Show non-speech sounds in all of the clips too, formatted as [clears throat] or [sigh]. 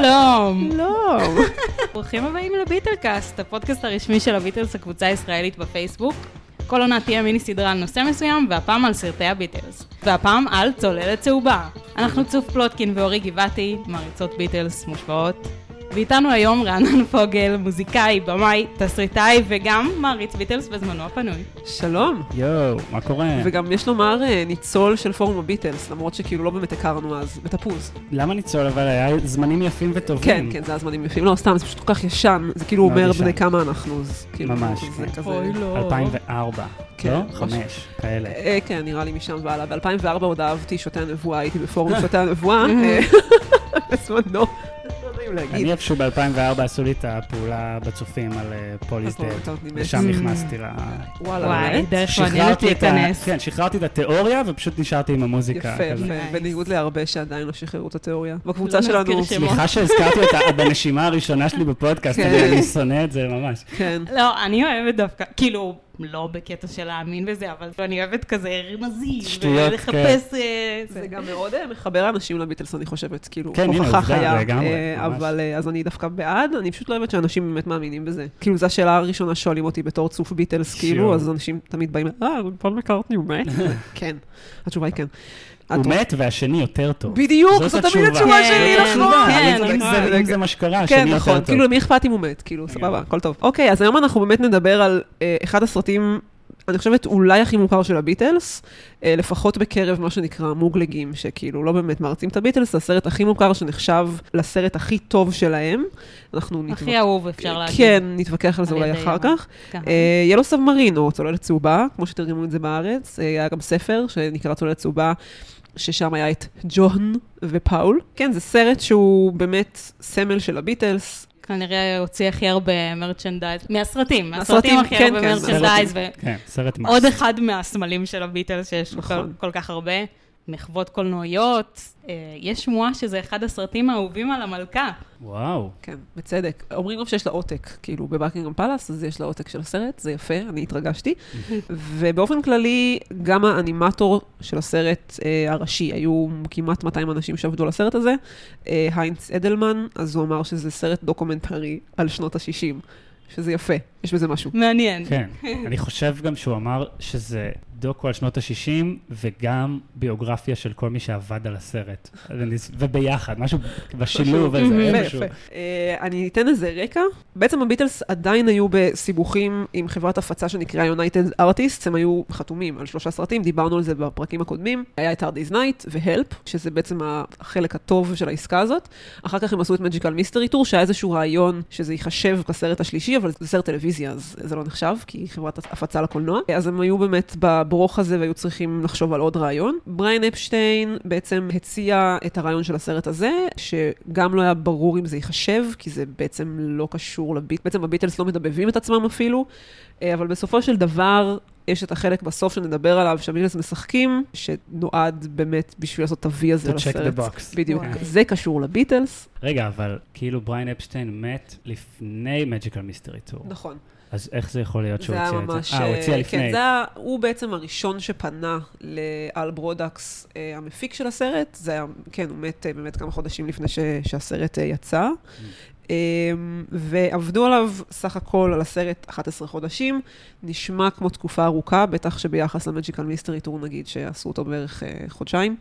שלום. שלום. [laughs] ברוכים הבאים לביטלקאסט, הפודקאסט הרשמי של הביטלס, הקבוצה הישראלית בפייסבוק. כל עונה תהיה מיני סדרה על נושא מסוים, והפעם על סרטי הביטלס. והפעם על צוללת צהובה. אנחנו צוף פלוטקין ואורי גבעתי, מעריצות ביטלס מושבעות. ואיתנו היום רענן פוגל, מוזיקאי, במאי, תסריטאי וגם מעריץ ביטלס בזמנו הפנוי. שלום. יואו, מה קורה? וגם יש לומר אה, ניצול של פורום הביטלס, למרות שכאילו לא באמת הכרנו אז, בתפוז. למה ניצול? אבל היה זמנים יפים וטובים. כן, כן, זה היה זמנים יפים. לא, סתם, זה פשוט כל כך ישן, זה כאילו אומר. בני כמה אנחנו, אז כאילו... ממש, זה כן. כזה... אוי לא. 2004, כן, לא? חמש, כאלה. אה, כן, נראה לי משם והלאה. ב-2004 עוד אהבתי שותי הנבואה, הייתי בפורום שותי הנבואה. אה, [laughs] בזמנו. נעים להגיד. אני איפשהו ב-2004 עשו לי את הפעולה בצופים על פוליס אז לא, דד, ושם. נכנסתי ל... וואלה, וואי? דרך מעניינת שחררתי את ה... להיכנס. כן, שחררתי את התיאוריה ופשוט נשארתי עם המוזיקה. יפה. בניגוד להרבה שעדיין לא שחררו את התיאוריה. בקבוצה לא שלנו, נזכיר שמות. סליחה שהזכרתי אותה בנשימה הראשונה שלי בפודקאסט, כן. אני אני שונא את זה ממש. כן. לא, אני אוהבת דווקא, כאילו, לא בקטע של להאמין בזה, אבל אני אוהבת כזה רמזים, שטויות, ולחפש... אה, זה גם מאוד אה, מחבר אנשים לביטלס, אני חושבת, כאילו, כן, הוכחה חיה. אה. אבל אז אני דווקא בעד, אני פשוט לא אוהבת שאנשים באמת מאמינים בזה. כאילו, זו השאלה הראשונה ששואלים אותי בתור צוף ביטלס, כאילו. אז אנשים תמיד באים, אה, פול מקארטני הוא מת? [laughs] כן, התשובה היא כן. הוא מת והשני יותר טוב. בדיוק, זאת תמיד התשובה כן, שלי, כן, נכון. כן, אם זה- נכון. אם זה מה שקרה, כן, השני יותר נכון, טוב. כאילו למי אכפת אם הוא מת, כאילו, סבבה, הכל טוב. אוקיי, אז היום אנחנו באמת נדבר על אה, אחד הסרטים, אני חושבת אולי הכי מוכר של הביטלס, אה, לפחות בקרב מה שנקרא מוגלגים, שכאילו לא באמת מערצים את הביטלס, זה הסרט הכי מוכר שנחשב לסרט הכי טוב שלהם. אנחנו נתווכח. הכי אהוב, אפשר להגיד. כן, נתווכח על זה אולי אחר כך. ככה. אה, Yellow Submarine, או צוללת צהובה, כמו שתרגמו את זה בארץ. אה, היה גם ספר שנקרא צוללת צהובה, ששם היה את ג'ון ופול. כן, זה סרט שהוא באמת סמל של הביטלס. כנראה הוציא הכי הרבה merchandise, מהסרטים, מהסרטים, הכי כן, הרבה כן, merchandise, כן, סרט מקס. ועוד אחד מהסמלים של הביטלס שיש כל, נכון. כל כך הרבה, מחוות קולנועיות. אה, יש שמועה שזה אחד הסרטים האהובים על המלכה. וואו. כן, בצדק. אומרים גם שיש לה עותק, כאילו ב Buckingham Palace, אז יש לה עותק של הסרט, זה יפה, אני התרגשתי. ובאופן כללי, גם האנימטור של הסרט אה, הראשי, היו כמעט 200 אנשים שעבדו על הסרט הזה, אה, היינץ אדלמן, אז הוא אמר שזה סרט דוקומנטרי על שנות ה-60, שזה יפה, יש בזה משהו. מעניין. כן, אני חושב גם שהוא אמר שזה דוקו על שנות ה-60 וגם ביוגרפיה של כל מי שעבד על הסרט. וביחד, משהו בשילוב הזה, איפשהו. יפה. אה, אני אתן לזה רקע. בעצם הביטלס עדיין היו בסיבוכים עם חברת הפצה שנקראה United Artists, הם היו חתומים על שלושה סרטים, דיברנו על זה בפרקים הקודמים. היה את Hard Day's Night ו-Help, שזה בעצם החלק הטוב של העסקה הזאת. אחר כך הם עשו את Magical Mystery Tour, שהיה איזשהו רעיון שזה ייחשב כסרט השלישי, אבל זה סרט טלוויזיה, אז זה לא נחשב, כי חברת הפצה לקולנוע. אז הם היו באמת בברוך הזה והיו צריכים לחשוב על עוד רעיון. בריין אפשטיין בעצם הציע את הרעיון של הסרט הזה, שגם לא היה ברור אם זה ייחשב, כי זה בעצם לא קשור לביט, בעצם הביטלס לא מדבבים את עצמם אפילו, אה, אבל בסופו של דבר... יש את החלק בסוף שנדבר עליו, שהביטלס משחקים, שנועד באמת בשביל לעשות את ה-V הזה To check לסרט. the box. בדיוק. וואי. זה קשור לביטלס. רגע, אבל כאילו בריין אפשטיין מת לפני Magical Mystery Tour. נכון. אז איך זה יכול להיות שהוא הציע את ממש... זה? אה, הוא הציע אה, לפני. כן, זה היה, הוא בעצם הראשון שפנה לאל ברודקס, אה, המפיק של הסרט. זה היה, כן, הוא מת אה, באמת כמה חודשים לפני ש, שהסרט אה, יצא. אה, ועבדו עליו סך הכל על הסרט 11 חודשים. נשמע כמו תקופה ארוכה, בטח שביחס למג'יקל מיסטרי טור נגיד, שעשו אותו בערך אה, חודשיים.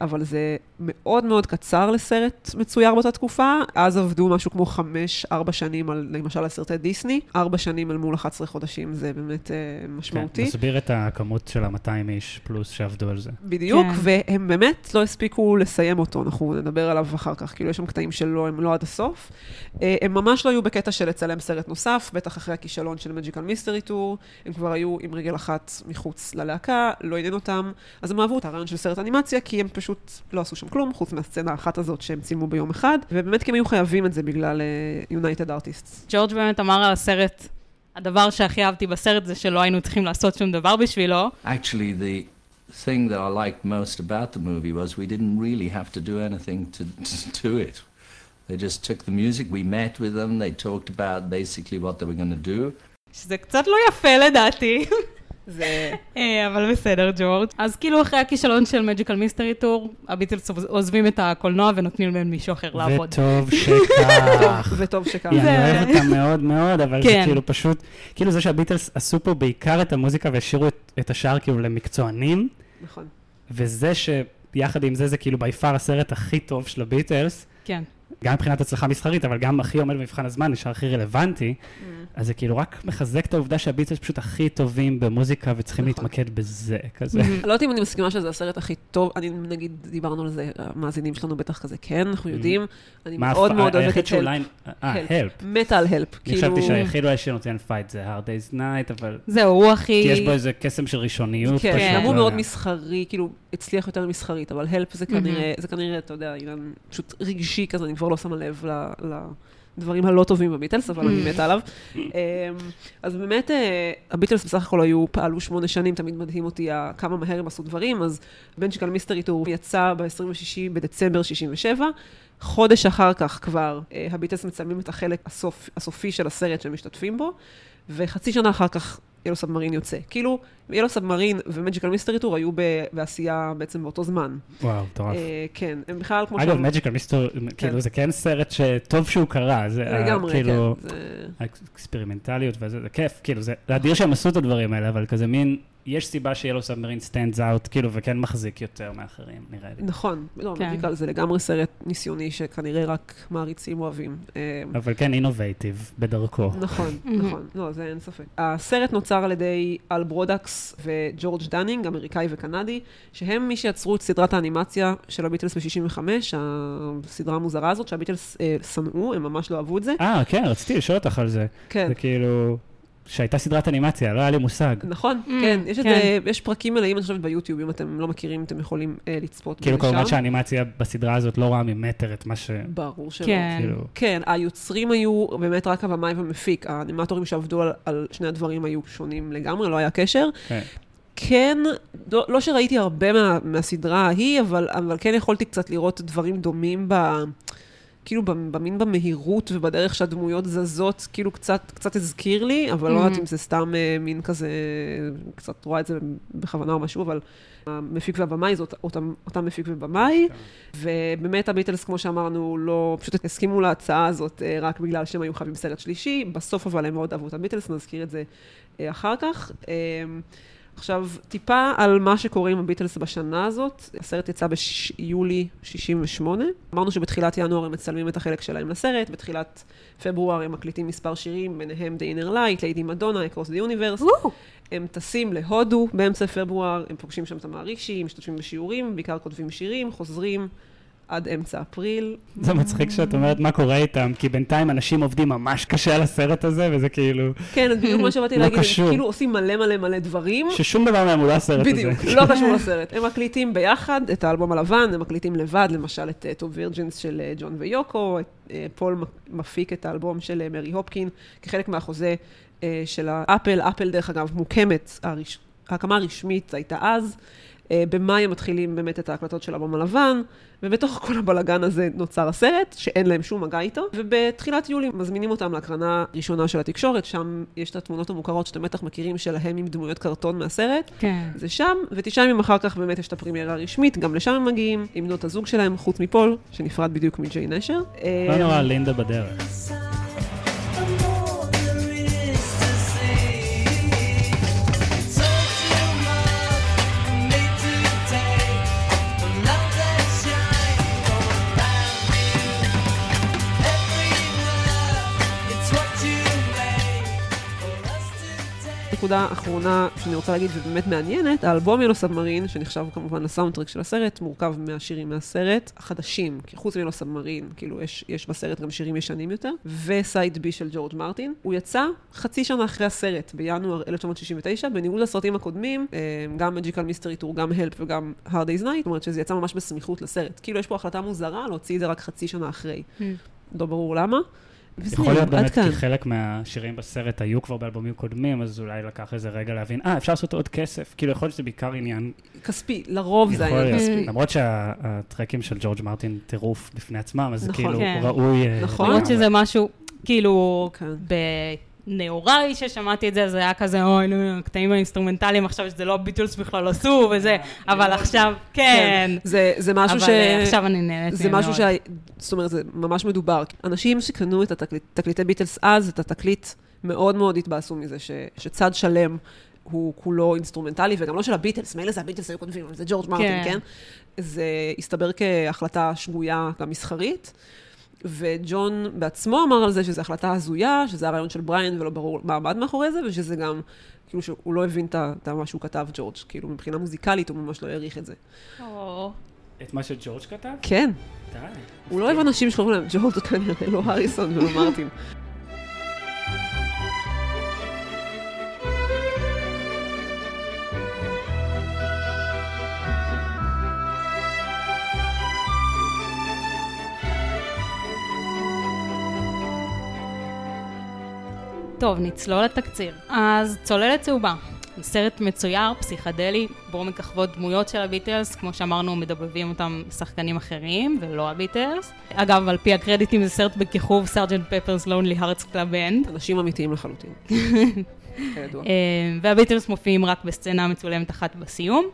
אבל זה מאוד מאוד קצר לסרט מצויר באותה תקופה. אז עבדו משהו כמו חמש, ארבע שנים על, למשל, על סרטי דיסני. ארבע שנים אל מול 11 חודשים, זה באמת אה, כן, משמעותי. נסביר את הכמות של ה-200 איש פלוס שעבדו על זה. בדיוק, כן. והם באמת לא הספיקו לסיים אותו, אנחנו נדבר עליו אחר כך, כאילו יש שם קטעים שלא, הם לא עד הסוף. אה, הם ממש לא היו בקטע של לצלם סרט נוסף, בטח אחרי הכישלון של מג'יקל מיסטרי טור, הם כבר היו עם רגל אחת מחוץ ללהקה, לא עניין אותם, אז הם אהבו את הרעיון של סרט אנימציה, כי הם פשוט לא עשו שם כלום, חוץ מהסצנה האחת הזאת שהם צילמו ביום אחד, ובאמת כי הם היו חייבים את זה בגלל אה, United Artists. ג'ורג' באמת אמר על הסרט, הדבר שהכי אהבתי בסרט זה שלא היינו צריכים לעשות שום דבר בשבילו. Actually, the thing that I liked most about the movie was we didn't really have to do anything to, [laughs] to do it. They just took the music, we met with them, they talked about basically what they were going to do. שזה קצת לא יפה לדעתי. זה... [laughs] אה, אבל בסדר, ג'ורג'. אז כאילו אחרי הכישלון של מג'יקל מיסטרי טור, הביטלס עוזבים את הקולנוע ונותנים להם מישהו אחר לעבוד. וטוב [laughs] שכך. וטוב שכך. אני זה- אוהב אותם מאוד מאוד, אבל זה כן. כאילו פשוט, כאילו זה שהביטלס עשו פה בעיקר את המוזיקה והשאירו את- את השאר כאילו למקצוענים, נכון. וזה שיחד עם זה זה כאילו בי פאר הסרט הכי טוב של הביטלס, כן. גם מבחינת הצלחה מסחרית, אבל גם הכי עומד במבחן הזמן, נשאר הכי רלוונטי, Mm. אז זה כאילו רק מחזק את העובדה שהביטלס פשוט הכי טובים במוזיקה וצריכים נכון. להתמקד בזה, כזה. Mm-hmm. לא יודעת אם אני מסכימה שזה הסרט הכי טוב, אני נגיד, דיברנו על זה, המאזינים שלנו בטח כזה, כן, אנחנו יודעים. אני מה מאוד מאוד אוהבת את. הלפ. אה. Help. מתה על Help. אני חשבתי כאילו- שהיחיד אולי שנותן fight זה hard day's night, אבל... זהו, הוא הכי... כי יש בו איזה קסם של ראשוניות. כן, הוא לא מאוד. מסחרי, כאילו, הצליח יותר מסחרית, אבל Help זה כנראה, זה כנראה, אתה יודע, עניין פשוט רגשי כזה, אני כבר לא שמה לב לדברים הלא טובים בביטלס, אבל אני מתה עליו. אמ, אז באמת, אה, הביטלס בסך הכל היו, פעלו שמונה שנים, תמיד מדהים אותי כמה מהר הם עשו דברים, אז Magical Mystery Tour יצא ב-26 בדצמבר 67. חודש אחר כך כבר אה, הביטלס מצלמים את החלק הסופ, הסופי של הסרט שהם משתתפים בו, וחצי שנה אחר כך Yellow Submarine יוצא. כאילו, Yellow Submarine ו Magical Mystery Tour היו בעשייה בעצם באותו זמן. וואו, מטורף. אה, כן, הם בכלל כמו אגב, שם- Magical Myster, כאילו, זה כן סרט שטוב שהוא קרה, זה ה- לגמרי, כאילו, כן. האקספרימנטליות וזה, זה כיף, כאילו, זה אדיר שהם עשו את הדברים האלה, אבל כזה מין, יש סיבה שילו Yellow Submarine stands out, כאילו, וכן מחזיק יותר מאחרים, נראה לי. נכון, לא, כן. Magical זה לגמרי סרט ניסיוני שכנראה רק מעריצים אוהבים. אה, אבל כן innovative בדרכו. נכון. [laughs] נכון, לא, זה אין ספק. הסרט נוצר על ידי אל ברודקס וג'ורג' דנינג, אמריקאי וקנדי, שהם מי שיצרו את סדרת האנימציה של הביטלס ב-65, הסדרה המוזרה הזאת, שהביטלס אה, שנאו, הם ממש לא אהבו את זה. אה, כן, רציתי לשאול אותך על זה. כן. זה כאילו, שהייתה סדרת אנימציה, לא היה לי מושג. נכון, Mm, כן, יש את כן. זה, יש פרקים מלאים, אני חושבת, ביוטיוב, אם אתם לא מכירים, אתם יכולים אה, לצפות כאילו, כמובן. שהאנימציה בסדרה הזאת לא רואה ממטר את מה ש... ברור שלא. כן. כאילו, כן, היוצרים היו באמת רק הבמאי והמפיק. האנימטורים שעבדו על, על שני הדברים היו שונים לגמרי, לא היה קשר. כן. כן, לא, לא שראיתי הרבה מה, מהסדרה ההיא, אבל, אבל כן יכולתי קצת לראות דברים דומים ב... כאילו במין במהירות ובדרך שהדמויות זזות, כאילו קצת, קצת הזכיר לי, אבל לא Mhm. יודעת אם זה סתם אה, מין כזה, קצת רואה את זה בכוונה או משהו, אבל המפיק והבמאי זה אותם, אותם, מפיק ובמאי, ובאמת הביטלס, כמו שאמרנו, לא, פשוט הסכימו להצעה הזאת אה, רק בגלל שהם היו חייבים סרט שלישי, בסוף אבל הם מאוד אהבו את הביטלס, נזכיר את זה אה, אחר כך. אה, עכשיו, טיפה על מה שקורה עם הביטלס בשנה הזאת. הסרט יצא ביולי 68. אמרנו שבתחילת ינואר הם מצלמים את החלק שלהם לסרט, בתחילת פברואר הם מקליטים מספר שירים, ביניהם The Inner Light, Lady Madonna, Across the Universe. הם טסים להודו באמצע פברואר, הם פוגשים שם את המערישי, משתתפים בשיעורים, בעיקר כותבים שירים, חוזרים עד אמצע אפריל. זה מצחיק שאת אומרת מה קורה איתם, כי בינתיים אנשים עובדים ממש קשה על הסרט הזה, וזה כאילו, כן, בדיוק מה שבאתי לא להגיד, הם. כאילו עושים מלא מלא מלא דברים. ששום דבר מהם הוא לא הסרט הזה. בדיוק, לא קשור לסרט. הם מקליטים ביחד את האלבום הלבן, הם מקליטים לבד, למשל את טוב וירג'ינס של אה, ג'ון ויוקו, אה, פול מפיק את האלבום של אה, מרי הופקין, כחלק מהחוזה אה, של האפל. אפל, דרך אגב, מוקמת. ההקמה הרשמית הייתה אז. אה, במאי הם מתחילים באמת את ההקלטות של האלבום הלבן, ובתוך כל הבלגן הזה נוצר הסרט, שאין להם שום מגע איתו, ובתחילת יולי מזמינים אותם להקרנה ראשונה של התקשורת, שם יש את התמונות המוכרות שאתם בטח מכירים שלהם עם דמויות קרטון מהסרט. כן. זה שם, ותשעה ימים אחר כך באמת יש את הפרימיירה הרשמית, גם לשם הם מגיעים, עם בנות הזוג שלהם, חוץ מפול, שנפרד בדיוק מג'יי נשר. לא נורא, לינדה בדרך. נקודה אחרונה שאני רוצה להגיד ובאמת מעניינת, האלבום ילו סאבמרין, שנחשב כמובן לסאונדטרק של הסרט, מורכב מהשירים מהסרט החדשים, כי חוץ מילו סאבמרין, כאילו יש, יש בסרט גם שירים ישנים יותר, וסייד בי של ג'ורג' מרטין. הוא יצא חצי שנה אחרי הסרט, בינואר 1969, בניגוד לסרטים הקודמים, אה, גם מג'יקל מיסטרי טור, גם הלפ וגם Hard Day's Night, זאת אומרת שזה יצא ממש בסמיכות לסרט. כאילו יש פה החלטה מוזרה להוציא את זה רק חצי שנה אחרי. לא ברור למה. וזהו, יכול להיות באמת כאן. כי חלק מהשירים בסרט היו כבר באלבומים קודמים, אז אולי לקח איזה רגע להבין, אה, אפשר לעשות עוד כסף. כאילו, יכול להיות שזה בעיקר עניין, כספי, לרוב זה היה. כספי. למרות שהטרקים של ג'ורג' מרטין טירוף בפני עצמם, אז זה נכון. כאילו כן. ראוי... אה, נכון. למרות. שזה משהו, כאילו, כן. נאו אחרי ששמעתי את זה, זה היה כזה, אוי, נו, הקטעים האינסטרומנטליים עכשיו שזה לא ביטלס בכלל עשו וזה, אבל עכשיו, כן. זה, זה משהו אבל ש... אה, עכשיו אני נהנית זה מהם משהו מאוד. ש... זאת אומרת, זה ממש מדובר. אנשים שקנו את התקליט, תקליטי ביטלס אז, את התקליט, מאוד מאוד התבאסו מזה, ש, שצד שלם הוא כולו אינסטרומנטלי, וגם לא של הביטלס, מילא זה הביטלס היו כותבים, אבל זה ג'ורג' מרטין, כן. כן? זה הסתבר כהחלטה שגויה גם מסחרית. וג'ון בעצמו אמר על זה שזו החלטה הזויה, שזה הרעיון של בריין ולא ברור מה עמד מאחורי זה, ושזה גם, כאילו שהוא לא הבין את מה שהוא כתב, ג'ורג', כאילו מבחינה מוזיקלית הוא ממש לא העריך את זה. את מה שג'ורג' כתב? כן, די. הוא לא אוהב אנשים שקוראים להם ג'ורג' כנראה, לא הריסון ולא מרטין. טוב, נצלול לתקציר. אז צוללת צהובה. סרט מצויר, פסיכדלי, בו מככבות דמויות של הביטלס, כמו שאמרנו, מדבבים אותם שחקנים אחרים, ולא הביטלס. אגב, על פי הקרדיטים זה סרט בכיכוב Sergeant Pepper's Lonely Hearts Club Band. אנשים אמיתיים לחלוטין. [laughs] אה, והביטלס מופיעים רק בסצנה מצולמת אחת בסיום.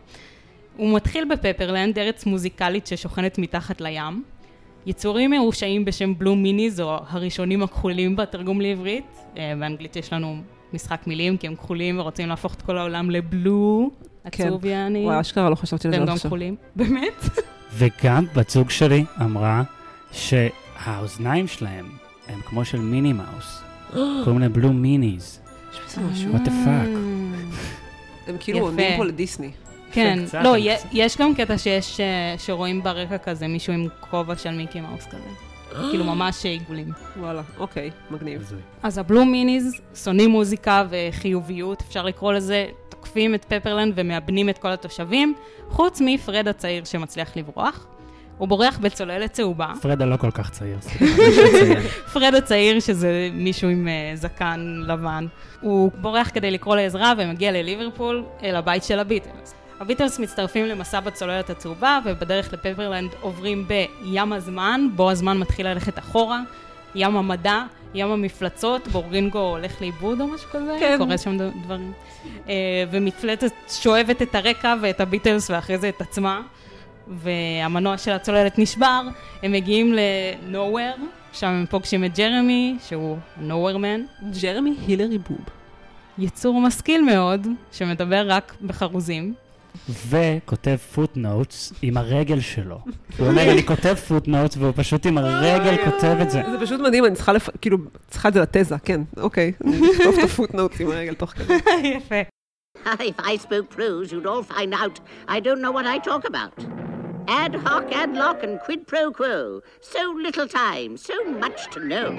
הוא מתחיל בפפרלנד, ארץ מוזיקלית ששוכנת מתחת לים. יצורים מרושעים בשם Blue Meanies, או הרעשונים הכחולים בתרגום לעברית. אה, באנגלית יש לנו משחק מילים, כי הם כחולים ורוצים להפוך את כל העולם לבלו. כן. עצוב יעני. וואי, אשכרה לא חשבתי על זה והם עד גם עכשיו. כחולים. [laughs] באמת? וגם בת זוג שלי אמרה שהאוזניים שלהם הם כמו של מיני מאוס. [gasps] קוראים להם בלו מיניז. יש בזה משהו. What the fuck? [laughs] הם כאילו. עונים פה לדיסני. כן, קצת, לא, י- קצת. יש גם קטע שיש, אה, שרואים ברקע כזה מישהו עם כובע של מיקי מאוס כזה. כאילו ממש עיגולים. וואלה, אוקיי, מגניב. אז ה Blue Meanies שונאים מוזיקה וחיוביות, אפשר לקרוא לזה, תוקפים את פפרלנד ומאבנים את כל התושבים, חוץ מפרד הצעיר שמצליח לברוח. הוא בורח בצוללת צהובה. פרד לא כל כך צעיר, סליחה. [laughs] פרד הצעיר, שזה מישהו עם uh, זקן לבן, הוא בורח כדי לקרוא לעזרה ומגיע לליברפול, אל הבית של הביטלס. הביטלס מצטרפים למסע בצוללת הצהובה, ובדרך לפפרלנד עוברים בים הזמן, בו הזמן מתחיל ללכת אחורה, ים המדע, ים המפלצות, בו רינגו הולך לאיבוד או משהו כזה, כן. קורה שם דברים. אה, ומפלצת שואבת את הרקע ואת הביטלס ואחרי זה את עצמה. והמנוע של הצוללת נשבר, הם מגיעים ל-Nowhere, שם הם פוגשים את ג'רמי, שהוא Man, ג'רמי הילרי בוב. יצור משכיל מאוד, שמדבר רק בחרוזים. וכותב footnotes עם הרגל שלו. [laughs] הוא אומר, אני כותב footnotes, והוא פשוט עם הרגל כותב את זה. זה פשוט מדהים, אני צריכה, לפ... כאילו, צריכה את זה לתזה, כן, אוקיי. [laughs] אני אכתוב את ה footnotes עם הרגל תוך כדי. [laughs] יפה. If I spoke prose, you'd all find out I don't know what I talk about. Ad hoc, ad loc, and quid pro quo. So little time, so much to know.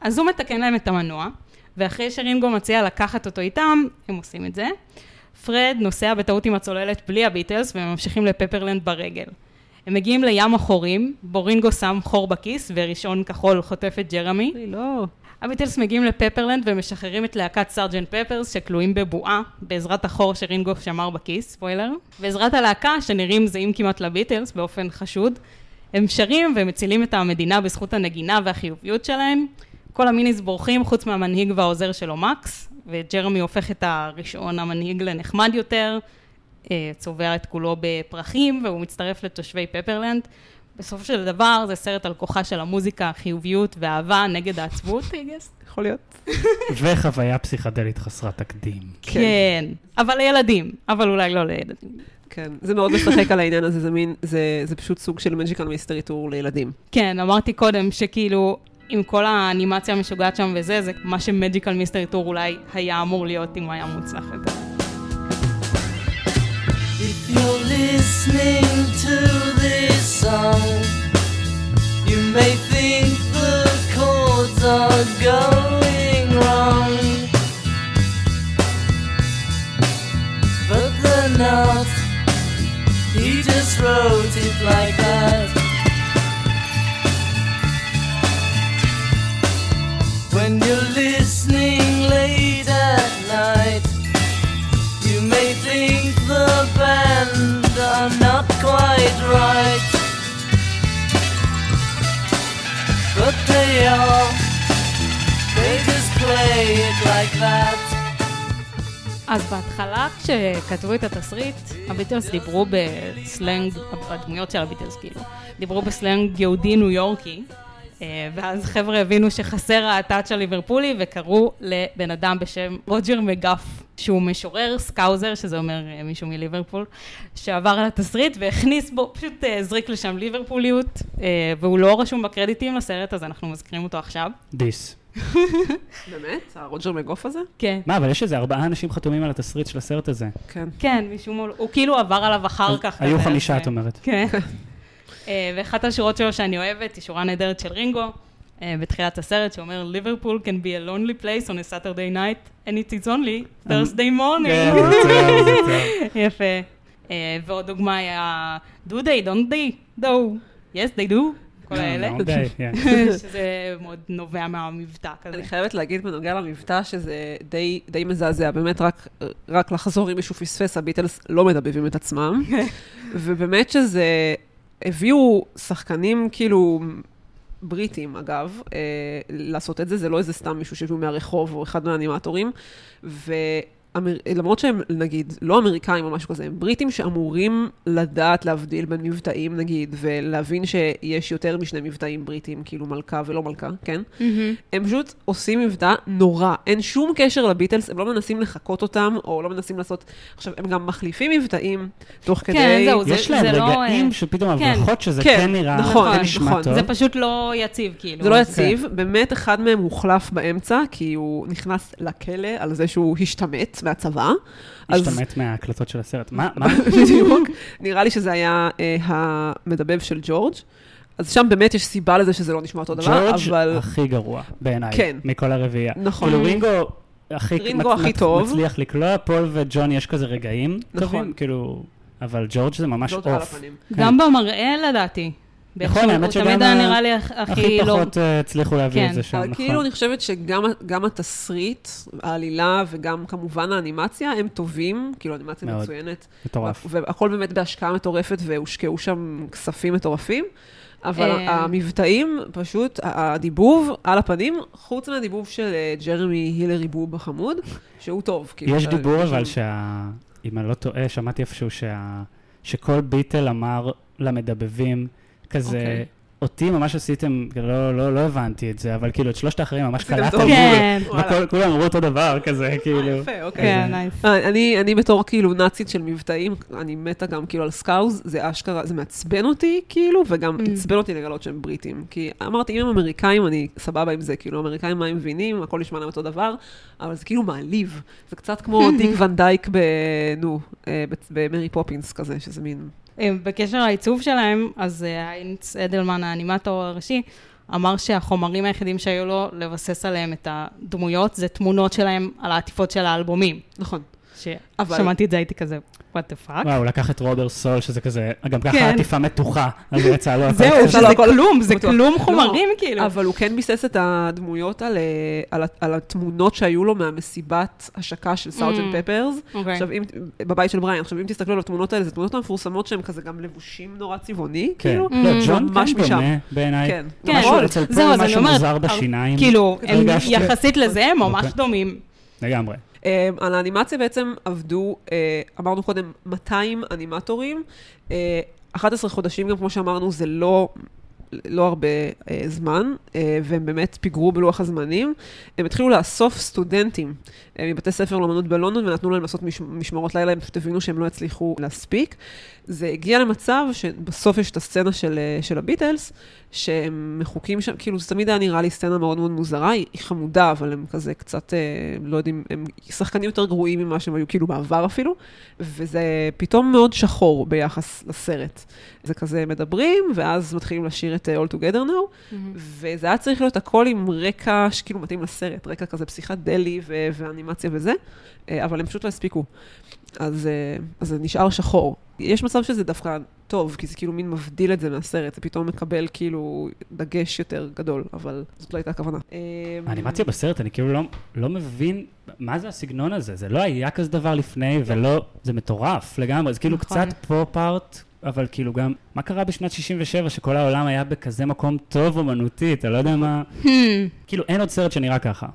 אז הוא מתקן להם את המנוע, ואחרי שרינגו מציע לקחת אותו איתם, הם עושים את זה. פרד נוסע בטעות עם הצוללת בלי הביטלס, והם ממשיכים לפפרלנד ברגל. הם מגיעים לים החורים, בו רינגו שם חור בכיס, ורעשון כחול חוטף את ג'רמי. לא. הביטלס מגיעים לפפרלנד ומשחררים את להקת Sergeant Pepper's שכלואים בבועה בעזרת החור שרינגו שמר בכיס, ספוילר. בעזרת הלהקה, שנראים זהים כמעט לביטלס באופן חשוד, הם שרים ומצילים את המדינה בזכות הנגינה והחיוביות שלהם. כל ה Meanies בורחים חוץ מהמנהיג והעוזר שלו מקס, וג'רמי הופך את הרעשון המנהיג לנחמד יותר, אה, צובע את כולו בפרחים, והוא מצטרף לתושבי פפרלנד. בסופו של דבר זה סרט על כוחה של המוזיקה, החיוביות והאהבה נגד העצבות, I guess. יכול להיות. [laughs] וחוויה פסיכדלית חסרת תקדים. כן. כן, אבל לילדים, אבל אולי לא לילדים. כן, זה מאוד משחק על העניין הזה, זה מין, זה, זה פשוט סוג של Magical Mystery Tour לילדים. כן, אמרתי קודם שכאילו, עם כל האנימציה המשוגעת שם וזה, זה מה ש Magical Mystery Tour אולי היה אמור להיות אם הוא היה מוצלח יותר. He just wrote it like that. אז בהתחלה, כשכתבו את התסריט, הביטלס דיברו בסלנג, הדמויות של הביטלס כאילו, דיברו בסלנג יהודי ניו יורקי, אה, ואז חבר'ה הבינו שחסר ה touch הליברפולי, וקראו לבן אדם בשם רוג'ר מגף, שהוא משורר Scouser, שזה אומר אה, מישהו מליברפול, שעבר על התסריט והכניס בו, פשוט אה, הזריק לשם ליברפוליות, והוא לא רשום בקרדיטים לסרט, אז אנחנו מזכירים אותו עכשיו. diss. באמת? הרוג'ר מגוף הזה? כן. מה, אבל יש איזה ארבעה אנשים חתומים על התסריט של הסרט הזה. כן. כן, משום מה, הוא כאילו עבר עליו אחר כך. היו חמישה, אז, את אומרת. כן. אה, ואחת השורות שלו שאני אוהבת, היא שורה נהדרת של רינגו, אה, בתחילת הסרט, שאומר, ליברפול can be a lonely place on a Saturday night, and it is only Thursday כן, morning. טוב. יפה. אה, ועוד דוגמה היה, do they, don't they, do, yes they do, כל האלה. מאוד די, [laughs] כן. שזה מאוד נובע מהמבטא כזה. אני חייבת להגיד בנוגע למבטא שזה די, די מזעזע, באמת רק, רק לחזור אם מישהו פספס, הביטלס לא מדבבים את עצמם, [laughs] ובאמת שזה, הביאו שחקנים כאילו בריטים אגב, אה, לעשות את זה, זה לא איזה סתם מישהו שהביאו מהרחוב או אחד מהאנימטורים, ו... אמר... למרות שהם, נגיד, לא אמריקאים או משהו כזה, הם בריטים שאמורים לדעת להבדיל בין מבטאים, נגיד, ולהבין שיש יותר משני מבטאים בריטים, כאילו מלכה ולא מלכה, כן? מהמם. הם פשוט עושים מבטא נורא. אין שום קשר לביטלס, הם לא מנסים לחקות אותם, או לא מנסים לעשות... עכשיו, הם גם מחליפים מבטאים תוך כדי... כן, זהו, זה- יש להם לא, רגעים אה, שפתאום כן. הברחות שזה כן, כן נראה, נכון, כן נשמע נכון. טוב. זה פשוט לא יציב, כאילו. זה לא אז- יציב, באמת אחד מהם הוחלף באמצע, כי הוא נכנס לכלא על זה שהוא השתמט מהצבא. אז- השתמט מההקלטות של הסרט. מה, מה? [laughs] בדיוק. נראה לי שזה היה אה, המדבב של ג'ורג'. אז שם באמת יש סיבה לזה שזה לא נשמע אותו דבר, ג'ורג' אבל... הכי גרוע בעיניי, כן. מכל הרביעייה. נכון. כאילו רינגו הכי רינגו מצ- הכי מצ- טוב. מצליח לקלוע, פול וג'ון יש כזה רגעים נכון. טובים, כאילו, אבל ג'ורג' זה ממש ג'ורג' off. גם במראה לדעתי. נכון, האמת הוא שגם תמיד היה נראה לי הכ- הכי הכי לא... פחות אה, הצליחו להביא כן. את זה שם, נכון. כאילו אני חושבת שגם גם התסריט, העלילה וגם כמובן האנימציה הם טובים, כאילו אנימציה. מצוינת. מטורף. והכל באמת בהשקעה מטורפת והושקעו שם כספים מטורפים. אבל אה. המבטאים, פשוט, הדיבוב על הפנים, חוץ מהדיבוב של אה, ג'רמי הילרי בוב החמוד, שהוא טוב. כאילו, יש דיבור אבל שה... אם אני לא טועה, שמעתי איפשהו שה... שכל Beatle אמר למדבבים כזה, אוקיי. אותי ממש עשיתם, לא, לא, לא הבנתי את זה, אבל כאילו את שלושת האחרים ממש קלטתם. כן. וכולם אמרו אותו דבר כזה, כאילו. יפה, אוקיי. כן, nice. אה, אני, אני בתור כאילו נאצית של מבטאים, אני מתה גם כאילו על Scouse, זה אשכרה, זה מעצבן אותי כאילו, וגם Mm. עצבן אותי לגלות שהם בריטים. כי אמרתי, אם הם אמריקאים, אני סבבה עם זה, כאילו, אמריקאים מה הם מבינים, הכל נשמע להם אותו דבר, אבל זה כאילו מעליב. זה קצת כמו [laughs] דיק ואן דייק ב... נו, אה, במרי פופינס כזה, שזה מין... אה, בקשר לעיצוב שלהם, אז אה, היינץ אדלמן, האנימטור הראשי, אמר שהחומרים היחידים שהיו לו לבסס עליהם את הדמויות, זה תמונות שלהם על העטיפות של האלבומים. נכון. אבל- ששמעתי את זה, הייתי כזה, what the fuck? וואו, הוא לקח את רובר סול, שזה כזה, גם ככה כן. עטיפה מתוחה, אז הוא יצא לו הכל זהו, שזה הכל כלום, זה. כלום לא, חומרים, כאילו. אבל הוא כן ביסס את הדמויות על, אה, התמונות שהיו לו מהמסיבת השקה של סארג'נט Mm. פפרס. אוקיי. עכשיו, אם, בבית של בריין, עכשיו, אם תסתכלו על התמונות האלה, זה תמונות המפורסמות שהן כזה גם לבושים נורא צבעוני, כן, כאילו. לא, Mm. ג'ון כן. דומה בעיניי. כן. כן. זהו, אז אני אומרת, מוזר הר- בשיניים. כאילו. יחסית לזה, הם ממש אוקיי. דומים. לגמרי. אה, על האנימציה בעצם עבדו, אה, אמרנו קודם, 200 אנימטורים. אה, 11 חודשים, גם כמו שאמרנו, זה לא... לא הרבה אה, זמן, אה, והם באמת פיגרו בלוח הזמנים. הם התחילו לאסוף סטודנטים אה, מבתי ספר לאמנות בלונדון, ונתנו להם לעשות מש, משמרות לילה, הם פשוט הבינו שהם לא יצליחו להספיק. זה הגיע למצב שבסוף יש את הסצנה של, אה, של הביטלס, שהם מחוקים שם, כאילו זה תמיד היה נראה לי סצנה מאוד מאוד מוזרה, היא, היא חמודה, אבל הם כזה קצת, אה, לא יודעים, הם שחקנים יותר גרועים ממה שהם היו כאילו בעבר אפילו, וזה פתאום מאוד שחור ביחס לסרט. זה כזה מדברים, ואז מתחילים לשיר את אה, All Together Now, וזה היה צריך להיות הכל עם רקע שכאילו מתאים לסרט, רקע כזה פסיכדלי ו- ואנימציה וזה, אבל הם פשוט לא הספיקו. אז, אה, אז זה נשאר שחור. יש מצב שזה דווקא טוב, כי זה כאילו מין מבדיל את זה מהסרט, זה פתאום מקבל כאילו דגש יותר גדול, אבל זאת לא הייתה הכוונה. אה, האנימציה בסרט, אני כאילו לא, לא מבין מה זה הסגנון הזה. זה לא היה כזה דבר לפני, ולא, זה מטורף לגמרי. זה כאילו נכון. קצת פופ-ארט, אבל כאילו גם, מה קרה בשנת 67 שכל העולם היה בכזה מקום טוב אומנותית? אני לא יודע מה... כאילו, אין עוד סרט שנראה ככה.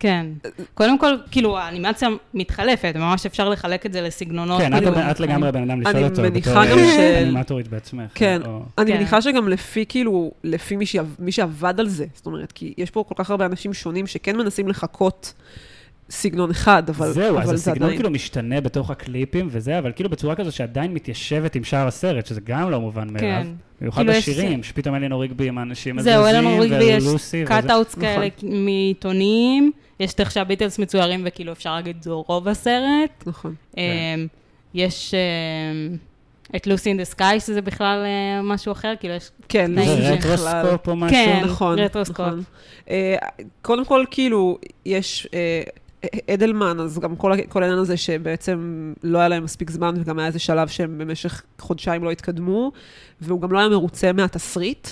כן. קודם כל, כאילו, האנימציה מתחלפת, ממש אפשר לחלק את זה לסגנונות. כן, את כאילו, הבן- את לגמרי בן אדם לשאול אני אותו, מניחה בתור גם אה, ש- אנימטורית בעצמך. כן, או- אני כן. מניחה שגם לפי, כאילו, לפי מי, שעב, מי שעבד על זה, זאת אומרת, כי יש פה כל כך הרבה אנשים שונים שכן מנסים לחקות סגנון אחד, אבל, זהו, אבל אז זה הסגנון עדיין... כאילו משתנה בתוך הקליפים וזה, אבל כאילו בצורה כזו שעדיין מתיישבת עם שאר הסרט, שזה גם לא מובן מאליו. כן. במיוחד כאילו יש- בשירים, שפתאום אלינור ריגבי עם האנשים זהו, אלינור ריגבי יש ולוסי. וזה. cut-outs כאלה נכון. מעיתונים, יש את איך שהביטלס מצוירים, וכאילו אפשר להגיד זו רוב הסרט. נכון. כן. יש אמ, את Lucy in the Sky, שזה בכלל אה, משהו אחר, כאילו יש... כן, זה לוסי זה rotoscope או משהו? כן. נכון, rotoscope. נכון. אה, קודם כל, כאילו, יש אה, אדלמן, אז גם כל, כל העניין הזה שבעצם לא היה להם מספיק זמן, וגם היה איזה שלב שהם במשך חודשיים לא התקדמו, והוא גם לא היה מרוצה מהתסריט.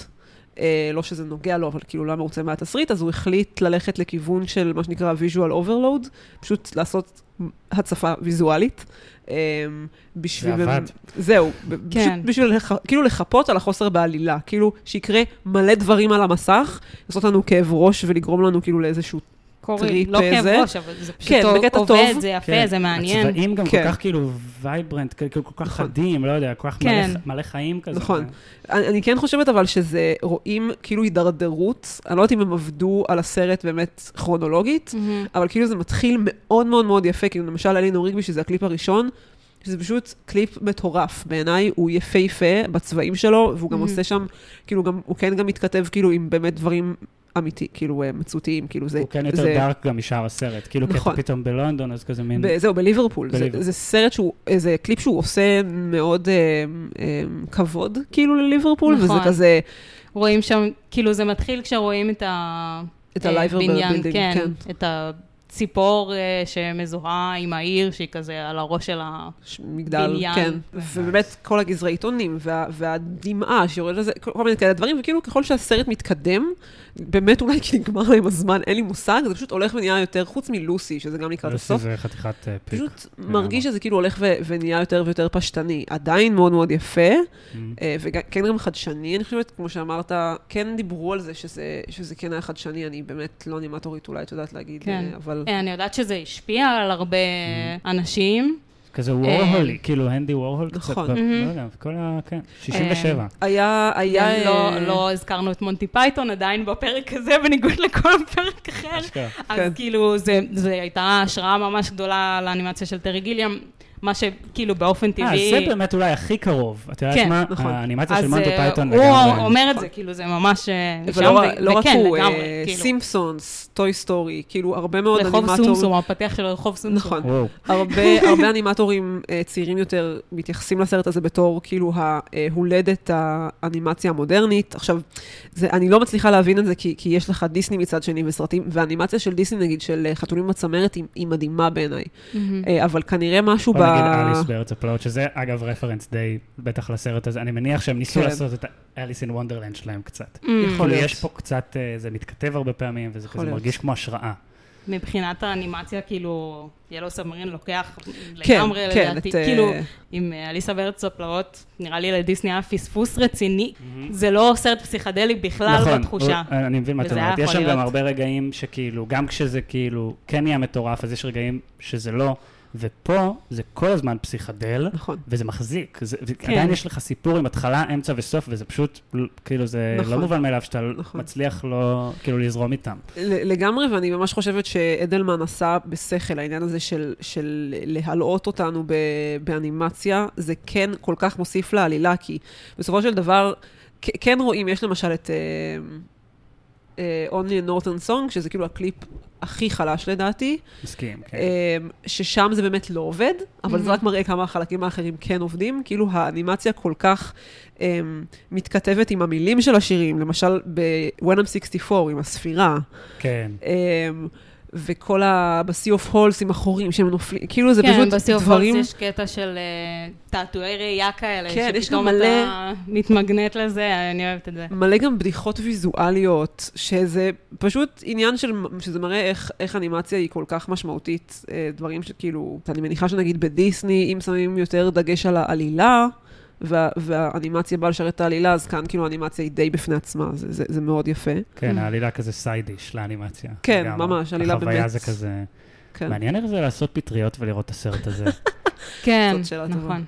אה, לא שזה נוגע לו, אבל כאילו לא היה מרוצה מהתסריט, אז הוא החליט ללכת לכיוון של מה שנקרא visual overload, פשוט לעשות הצפה ויזואלית. אה, בשביל... זה עבד. זהו, כן. פשוט בשביל לח... כאילו לחפות על החוסר בעלילה, כאילו שיקרה מלא דברים על המסך, לעשות לנו כאב ראש ולגרום לנו כאילו לאיזשהו... קוראים, טריפ לא כאב זה. ראש, אבל זה פשוט כן, עובד, טוב. זה יפה, כן. זה מעניין. הצבעים גם כן. כל כך כאילו vibrant, כאילו כל כך נכון. חדים, לא יודע, כל כך כן. מלא- מלא חיים כזה. נכון. אני, אני כן חושבת אבל שזה, רואים כאילו הידרדרות, אני לא יודעת אם הם עבדו על הסרט באמת כרונולוגית, מהמם. אבל כאילו זה מתחיל מאוד מאוד מאוד יפה, כאילו למשל אלינור ריגבי, שזה הקליפ הראשון, שזה פשוט קליפ מטורף. בעיניי הוא יפהפה בצבעים שלו, והוא גם Mhm. עושה שם, כאילו גם, הוא כן גם מתכתב כאילו עם באמת דברים אמיתי, כאילו אה, מציאותיים, כאילו זה... הוא כן יותר זה, דארק גם משאר הסרט. כאילו, כי נכון. אתה פתאום בלונדון, אז כזה מין... ב- זהו, בליברפול. זה, בליברפול. זה סרט שהוא, זה קליפ שהוא עושה מאוד אה, אה, כבוד, כאילו, לליברפול, נכון. וזה כזה, רואים שם, כאילו זה מתחיל כשרואים את ה... את אה, בניין, building, כן, כן. את הציפור אה, שמזוהה עם העיר, שהיא כזה על הראש של ה... ש- מגדל, בניין. כן. ובאמת, כל הגזרי עיתונים, וה, והדמעה שיורדת לזה, כל, כל מיני כאלה דברים, וכאילו ככל שהסרט מתקדם, באמת אולי כי נגמר להם הזמן, אין לי מושג, זה פשוט הולך ונהיה יותר, חוץ מלוסי, שזה גם לקראת לוסי הסוף, זה חתיכת אה, פיק. פשוט מרגיש שזה כאילו הולך ו- ונהיה יותר ויותר פשטני. עדיין מאוד מאוד יפה, Mm. אה, וכן גם חדשני, אני חושבת, כמו שאמרת, כן דיברו על זה שזה, שזה כן היה חדשני, אני באמת לא אנימטורית אולי, את יודעת להגיד, כן. אה, אבל... אני יודעת שזה השפיע על הרבה Mm. אנשים. כזה וורהולי, כאילו אנדי וורהול קצת, נכון. לא יודע, כל ה... כן, 67. היה, היה... גם לא, אה, לא הזכרנו את מונטי פייתון עדיין בפרק הזה, בניגוד [laughs] לכל פרק אחר. אז כן. כאילו, זה, זה הייתה השראה ממש גדולה לאנימציה של טרי גיליאם, מה שכאילו באופן אה, טבעי... זה באמת אולי הכי קרוב. את יודעת כן, מה? נכון. האנימציה של אז מונטי אה, פייתון הוא לגמרי. אומר את זה, כאילו, זה ממש אה, שם, לא, לא רק הוא, אה, כאילו. סימפסונס, טוי סטורי, כאילו הרבה מאוד רחוב אנימטורים. סומסום, הפתיח של רחוב סומסום. נכון. הרבה, אנימטורים צעירים יותר מתייחסים לסרט הזה בתור כאילו ההולדת האנימציה המודרנית. עכשיו, אני לא מצליחה להבין את זה כי, יש לך דיסני מצד שני וסרטים, והאנימציה של דיסני נגיד, של אה, חתולים בצמרת, היא, מדהימה בעיניי. אבל כנראה משהו ב... נגיד אליס בארץ הפלאות, שזה אגב רפרנס די בטח לסרט הזה. אני מניח שהם ניסו כן. לעשות את אליס אין וונדרלנד שלהם קצת. Mm. יכול כאילו להיות. יש פה קצת, אה, זה מתכתב הרבה פעמים, וזה. מרגיש כמו השראה. מבחינת האנימציה, כאילו, ילו סאמרין לוקח כן, לגמרי, כן, לדעתי, את, אה, כאילו, עם אה, אליסה בארץ הפלאות, נראה לי לדיסני היה פספוס רציני. זה לא סרט פסיכדלי בכלל נכון, בתחושה. הוא- אני מבין מה את אומרת. יש שם גם. הרבה רגעים שכאילו, גם כשזה כאילו כן נהיה מטורף, אז יש רגעים שזה לא, ופה זה כל הזמן פסיכדל, נכון. וזה מחזיק. זה- כן. עדיין יש לך סיפור עם התחלה, אמצע וסוף, וזה פשוט, כאילו, זה נכון. לא מובן מאליו שאתה נכון. מצליח לא, כאילו, לזרום איתם. לגמרי, ואני ממש חושבת שאדלמן עשה בשכל, העניין הזה של, של להלאות אותנו ב, באנימציה, זה כן כל כך מוסיף לעלילה, כי בסופו של דבר, כן רואים, יש למשל את uh, Only a Northern Song, שזה כאילו הקליפ הכי חלש לדעתי, מסכים, כן. um, ששם זה באמת לא עובד, אבל זה Mhm. רק מראה כמה החלקים האחרים כן עובדים. כאילו האנימציה כל כך um, מתכתבת עם המילים של השירים, למשל ב-When I'm 64, עם הספירה. כן. אמ, וכל ה... ב-Sea of Halls עם החורים שהם נופלים, כאילו זה כן, פשוט דברים... יש קטע של אה, תעתועי ראייה כאלה, כן, שפתאום מלא- אתה מתמגנט לזה, אני אוהבת את זה. מלא גם בדיחות ויזואליות, שזה פשוט עניין של, שזה מראה איך, איך אנימציה היא כל כך משמעותית, אה, דברים שכאילו, אני מניחה שנגיד בדיסני, אם שמים יותר דגש על העלילה, וה, והאנימציה באה לשרת את העלילה, אז כאן כאילו האנימציה היא די בפני עצמה, זה, זה, זה מאוד יפה. כן, העלילה כזה סיידיש לאנימציה. כן, לגמרי. ממש, עלילה החוויה באמת. זה כזה... כן. מעניין איך זה לעשות פטריות ולראות את הסרט הזה. [laughs] כן. נכון.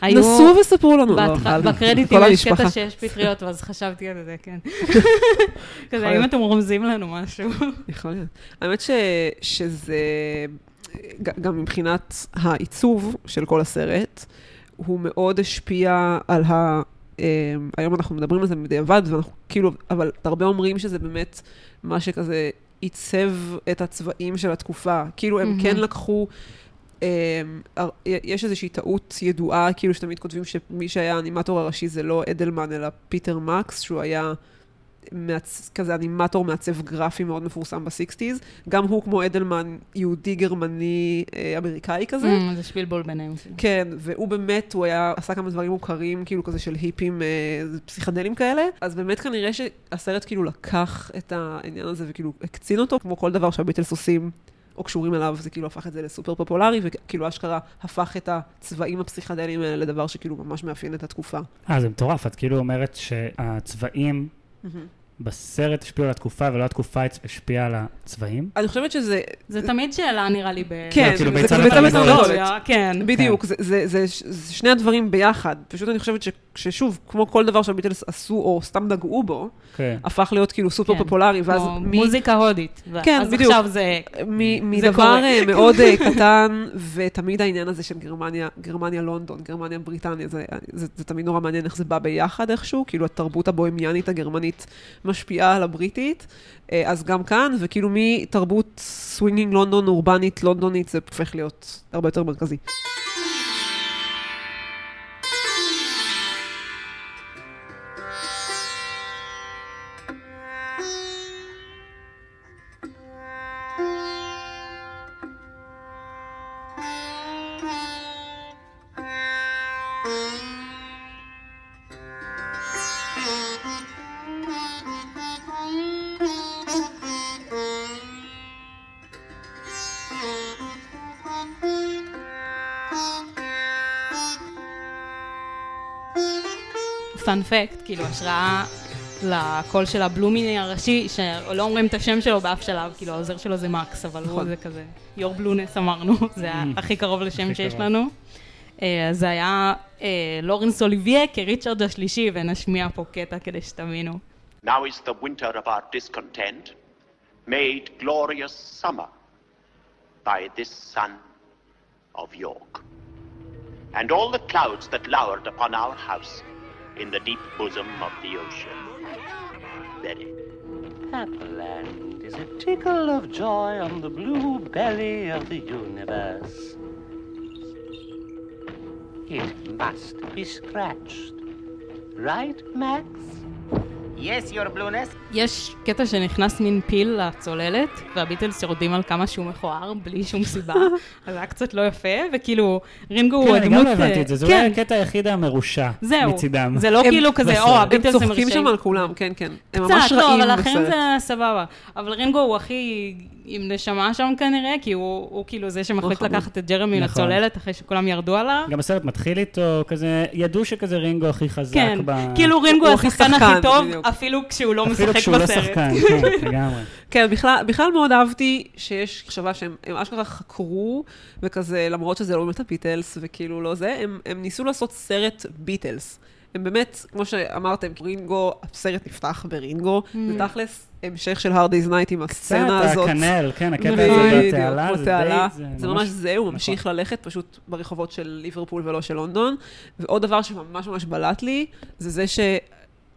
היו- נסו וספרו לנו. לא, בקרדיטים יש. קטע שיש [laughs] פטריות, ואז חשבתי על זה, כן. [laughs] כזה, האם להיות. אתם רומזים לנו משהו? יכול להיות. האמת ש, שזה, גם מבחינת העיצוב של כל הסרט, הוא מאוד השפיע על ה... אמ, היום אנחנו מדברים על זה בדיעבד, ואנחנו כאילו, אבל הרבה אומרים שזה באמת מה שכזה עיצב את הצבעים של התקופה. כאילו, הם. כן לקחו... אמ, יש איזושהי טעות ידועה, כאילו שתמיד כותבים שמי שהיה האנימטור הראשי זה לא אדלמן, אלא פיטר מקס, שהוא היה מעצ... כזה אנימטור מעצב גרפי מאוד מפורסם בסיקסטיז. גם הוא, כמו אדלמן, יהודי גרמני אה, אמריקאי כזה. Mm, זה שפילבול ביניהם. כן, והוא באמת, הוא היה, עשה כמה דברים מוכרים, כאילו כזה של היפים, אה, פסיכדלים כאלה. אז באמת כנראה שהסרט כאילו לקח את העניין הזה וכאילו הקצין אותו, כמו כל דבר שהביטלס עושים. או קשורים אליו, זה כאילו הפך את זה לסופר פופולרי, וכאילו אשכרה הפך את הצבעים הפסיכדליים האלה לדבר שכאילו ממש מאפיין את התקופה. אה, זה מטורף, את כאילו אומרת שהצבעים בסרט השפיעו על התקופה, ולא התקופה השפיעה על הצבעים? אני חושבת שזה, זה תמיד שאלה, נראה לי, ב... כן, כאילו זה ביצה ביצה ותרנגולת. ותרנגולת. כן. בדיוק, זה, זה, זה, זה שני הדברים ביחד. פשוט אני חושבת ש, ששוב, כמו כל דבר שהביטלס עשו, או סתם נגעו בו, כן. הפך להיות כאילו סופר כן. פופולרי, ואז כמו מ- מוזיקה הודית. כן, אז בדיוק. עכשיו זה... מדבר מאוד אה, [laughs] קטן, ותמיד העניין הזה של גרמניה, גרמניה לונדון, גרמניה בריטניה, זה, זה, זה תמיד נורא מעניין איך זה בא ביחד איכשהו, כאילו התרבות הבוהמיאנית הגרמנית משפיעה על הבריטית, אה, אז גם כאן, וכאילו מתרבות Swinging London, אורבנית, לונדונית, זה הופך להיות הרבה יותר מרכזי. פאנפקט, כאילו השראה לקול של הבלומיני הראשי, שלא אומרים את השם שלו באף שלב, כאילו העוזר שלו זה מקס, אבל הוא נכון. זה כזה, יור בלונס אמרנו, [laughs] זה הכי קרוב לשם הכי שיש קרוב. לנו. אה, אז זה היה אה, לורנס אוליביה כריצ'רד השלישי, ונשמיע פה קטע כדי שתבינו. Now is the winter of our discontent made glorious summer by this sun of York. And all the clouds that lowered upon our house in the deep bosom of the ocean. Buried. land is a tickle of joy on the blue belly of the universe. It must be scratched. Right, Max? Yes, your blueness. יש קטע שנכנס מין פיל לצוללת, והביטלס יורדים על כמה שהוא מכוער, בלי שום סיבה, [laughs] אז זה היה קצת לא יפה, וכאילו רינגו הוא כן, הדמות... אני גם לא הבנתי את זה, זה כן, אולי הקטע היחיד המרושע זהו, מצידם. זה לא כאילו כזה. או, הביטלס הם הם צוחקים רשעים. שם על כולם, כן, כן. הם ממש קצת, לא, רעים אבל האחרים בסרט. זה סבבה. אבל רינגו הוא הכי עם נשמה שם כנראה, כי הוא כאילו זה שמחליט. לקחת את ג'רמי נכון. לצוללת אחרי שכולם ירדו עליו. גם הסרט מתחיל איתו, כזה, ידעו שכזה רינגו הכי חזק כן, ב... כאילו רינגו הוא השחקן הכי טוב. אפילו כשהוא לא אפילו משחק כשהוא לא בסרט. שחקן, כן, לגמרי. [laughs] כן, בכלל, בכלל מאוד אהבתי שיש מחשבה שהם הם אשכרה חקרו, וכזה, למרות שזה לא באמת הביטלס, וכאילו לא זה, הם, הם ניסו לעשות סרט ביטלס. הם באמת, כמו שאמרתם, רינגו, הסרט נפתח ברינגו, זה תכלס המשך של hard day's night עם קצת הסצנה הזאת. הקנל, כן, הקטע הזה בתעלה, כמו זה. די... זה ממש זה, הוא ממשיך ללכת פשוט ברחובות של ליברפול ולא של לונדון. ועוד דבר שממש ממש בלט לי, זה זה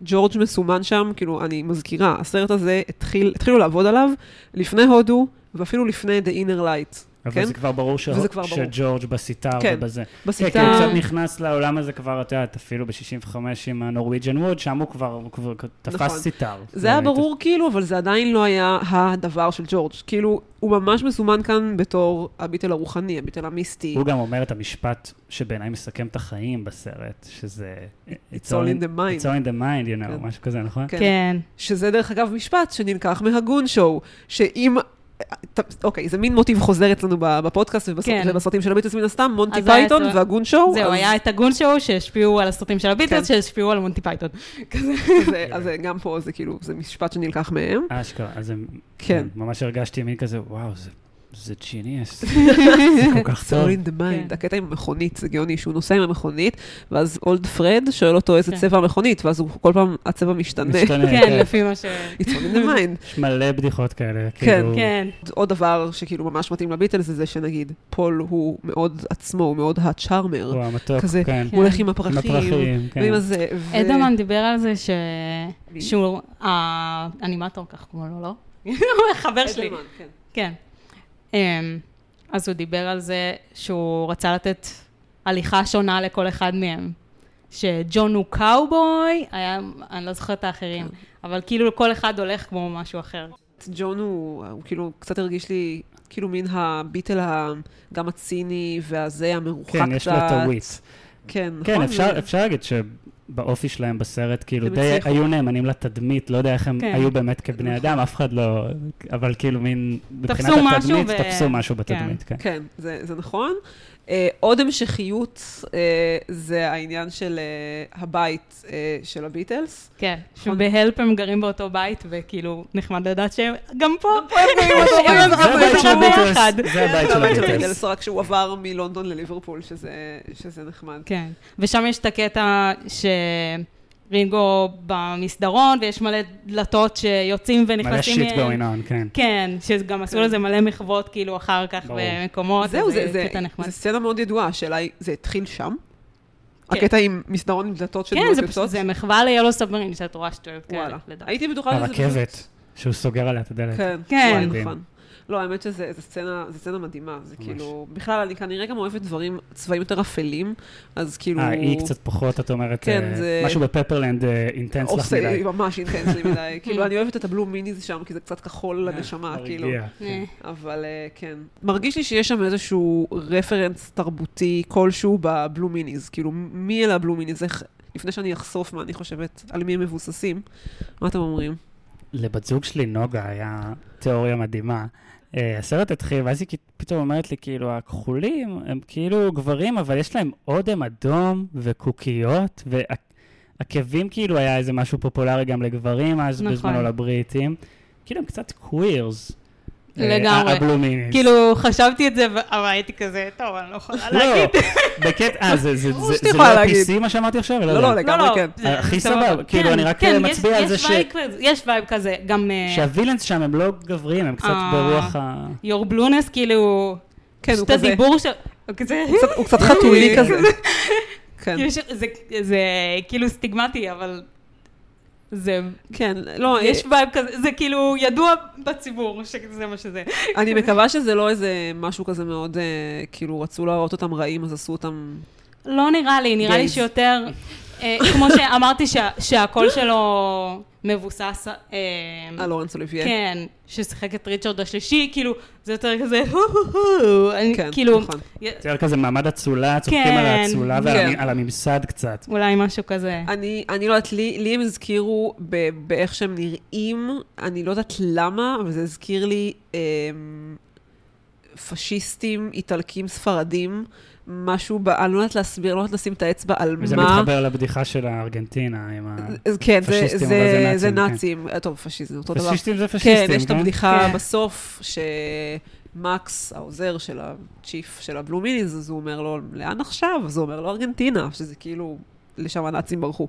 שג'ורג' מסומן שם, כאילו, אני מזכירה, הסרט הזה התחיל, התחילו לעבוד עליו לפני הודו, ואפילו לפני The Inner Light. אבל כן? זה כבר ברור ש- וזה כבר ברור. שג'ורג' בסיטאר כן, ובזה. בסיטאר- כן, כי הוא קצת נכנס לעולם הזה כבר, את יודעת, אפילו ב-65 עם ה Norwegian Wood, שם הוא כבר הוא כבר תפס נכון. סיטאר. זה היה ברור כאילו, אבל זה עדיין לא היה הדבר של ג'ורג'. כאילו, הוא ממש מסומן כאן בתור ה Beatle הרוחני, ה Beatle המיסטי. הוא גם אומר את המשפט שבעיניי מסכם את החיים בסרט, שזה... It's all in the mind. It's all in the mind, you know, כן. משהו כזה, נכון? כן. כן. שזה דרך אגב משפט שנלקח מה Goon Show, שאם אוקיי, זה מין מוטיב חוזר אצלנו ב- בפודקאסט כן. ובסרטים של הביטלס מן הסתם, מונטי פייתון וה Goon Show. זהו, אז- היה את ה Goon Show שהשפיעו על הסרטים של הביטלס, כן. שהשפיעו על מונטי פייתון. [laughs] כזה. אז- אז גם פה זה כאילו, זה משפט שנלקח מהם. אשכרה, אז הם... כן. ממש הרגשתי מין כזה, וואו, זה... זה genius. [laughs] זה כל כך It's טוב. all in the mind. כן. הקטע עם המכונית, זה גאוני, שהוא נוסע עם המכונית, ואז אולד פרד שואל אותו איזה כן. צבע המכונית, ואז הוא כל פעם, הצבע משתנה. משתנה, [laughs] כן, לפי מה ש... It's all in the mind. יש מלא בדיחות כאלה. כן, כאילו, כן. עוד דבר שכאילו ממש מתאים לביטלס זה זה שנגיד, פול הוא מאוד עצמו, הוא מאוד הצ'ארמר. הוא המתוק, כן. הוא הולך עם עם הפרחים. כן. ועם הזה, ו- אדמן דיבר על זה? שהוא האנימטור, כך קוראים לו, לא? [laughs] הוא חבר שלי. כן. כן. אמ, אז הוא דיבר על זה שהוא רצה לתת הליכה שונה לכל אחד מהם. שג'ון הוא קאובוי, היה, אני לא זוכרת את האחרים, כן. אבל כאילו כל אחד הולך כמו משהו אחר. ג'ון הוא, הוא כאילו קצת הרגיש לי, כאילו מין הביטל גם הציני והזה המרוחק קצת. כן, יש לו את הוויט. כן, כן, נכון? אפשר, זה- אפשר להגיד שבאופי שלהם בסרט, כאילו, די הצליחו. היו נאמנים לתדמית, לא יודע איך הם כן. היו באמת כבני נכון. אדם, אף אחד לא, אבל כאילו מין, מבחינת תפסו משהו התדמית, ו- תפסו משהו כן. בתדמית, כן. כן, זה, זה נכון. Uh, עוד המשכיות uh, זה העניין של uh, הבית uh, של הביטלס. כן, נכון. שבהלפ הם גרים באותו בית, וכאילו נחמד לדעת שהם גם פה. הם זה הבית של הם הביטלס, ביחד. זה הבית של הבית של הביטלס. הביטלס, רק שהוא עבר מלונדון לליברפול, שזה, שזה נחמד. כן, ושם יש את הקטע שרינגו במסדרון, ויש מלא דלתות שיוצאים מלא ונכנסים. shit מהם. going on, כן. כן, שגם עשו כן. לזה מלא מחוות, כאילו, אחר כך. במקומות. זהו, זה, זה, קטע נחמד. זה סצנה מאוד ידועה, השאלה היא, זה התחיל שם? כן. הקטע עם מסדרון עם דלתות של כן, דמות זה יוצאות? פשוט, זה מחווה ל Yellow Submarine, שאת רואה שטויות כאלה, וואלה. לדעתי. הייתי בטוחה שזה. הרכבת, שהוא סוגר עליה את הדלת. כן, כן. לא, האמת שזה זו סצנה, סצנה מדהימה. זה ממש. כאילו, בכלל, אני כנראה גם אוהבת דברים, צבעים יותר אפלים, אז כאילו... אה, היא קצת פחות, את אומרת, כן, אה, זה- משהו ב Pepperland אה, intense לך עושה מדי. ממש intense לי מדי. כאילו, אני אוהבת את ה Blue Meanies שם, כי זה קצת כחול לנשמה, כאילו. הרגיע, אה, כן. אבל אה, כן. מרגיש לי שיש שם איזשהו רפרנס תרבותי כלשהו בבלו מיניז. כאילו, מי אלה הבלו מיניז? איך... לפני שאני אחשוף מה אני חושבת, על מי הם מבוססים, מה אתם אומרים? לבת זוג שלי, נוגה, היה תיאוריה מדהימה. Uh, הסרט התחיל, ואז היא פתאום אומרת לי, כאילו, הכחולים הם כאילו גברים, אבל יש להם אודם אדום וקוקיות, ועקבים כאילו היה איזה משהו פופולרי גם לגברים אז נכון. בזמנו לבריטים. כאילו הם קצת queers. לגמרי. ה Blue Meanies. כאילו, חשבתי את זה, אבל הייתי כזה, טוב, אני לא יכולה לא, להגיד. בקטע, אה, זה- [laughs] לא להגיד. PC מה שאמרתי עכשיו? לא, לא, לגמרי לא, כן. זה- הכי סבבה. כאילו, כן, אני רק כן, מצביע יש- על זה ש- יש vibe כזה, גם אה, שה villains שם הם לא גבריים, הם קצת אה, ברוח ה... your balloons, כאילו, כן, הוא כזה, הדיבור של... הוא קצת- חתולי כזה. [laughs] כן, כאילו זה כאילו סטיגמטי, אבל זה... כן, לא, יש vibe כזה, זה כאילו ידוע בציבור שזה מה שזה. אני מקווה שזה לא איזה משהו כזה מאוד, אה, כאילו, רצו להראות אותם רעים, אז עשו אותם... לא נראה לי, נראה לי. שיותר, כמו שאמרתי שה- שהקול שלו מבוסס, אה, אה, לורנס אוליביה. כן, ששיחק את ריצ'רד השלישי, כאילו, זה יותר כזה, [laughs] כן, כאילו, נכון. יותר כזה מעמד אצולה, צוחקים כן, על האצולה ועל כן. המ- על הממסד קצת. אולי משהו כזה. אני, אני לא יודעת, לי, לי הם הזכירו ב, באיך שהם נראים, אני לא יודעת למה, אבל זה הזכיר לי אה, פשיסטים, איטלקים, ספרדים, משהו, ב, אני לא יודעת להסביר, לא יודעת לשים את האצבע על וזה מה. מתחבר לבדיחה של הארגנטינה עם ה... אז כן, זה, פשיסטים, זה, אבל זה זה נאצים, נאצים. אה, טוב, פשיזם, אותו דבר. פשיסטים זה פשיסטים, כן, יש את הבדיחה כן. בסוף, שמקס, העוזר של הצ'יף של הבלו מיניז, אז הוא אומר לו, לאן עכשיו? אז הוא אומר לו, ארגנטינה, שזה כאילו, לשם הנאצים ברחו.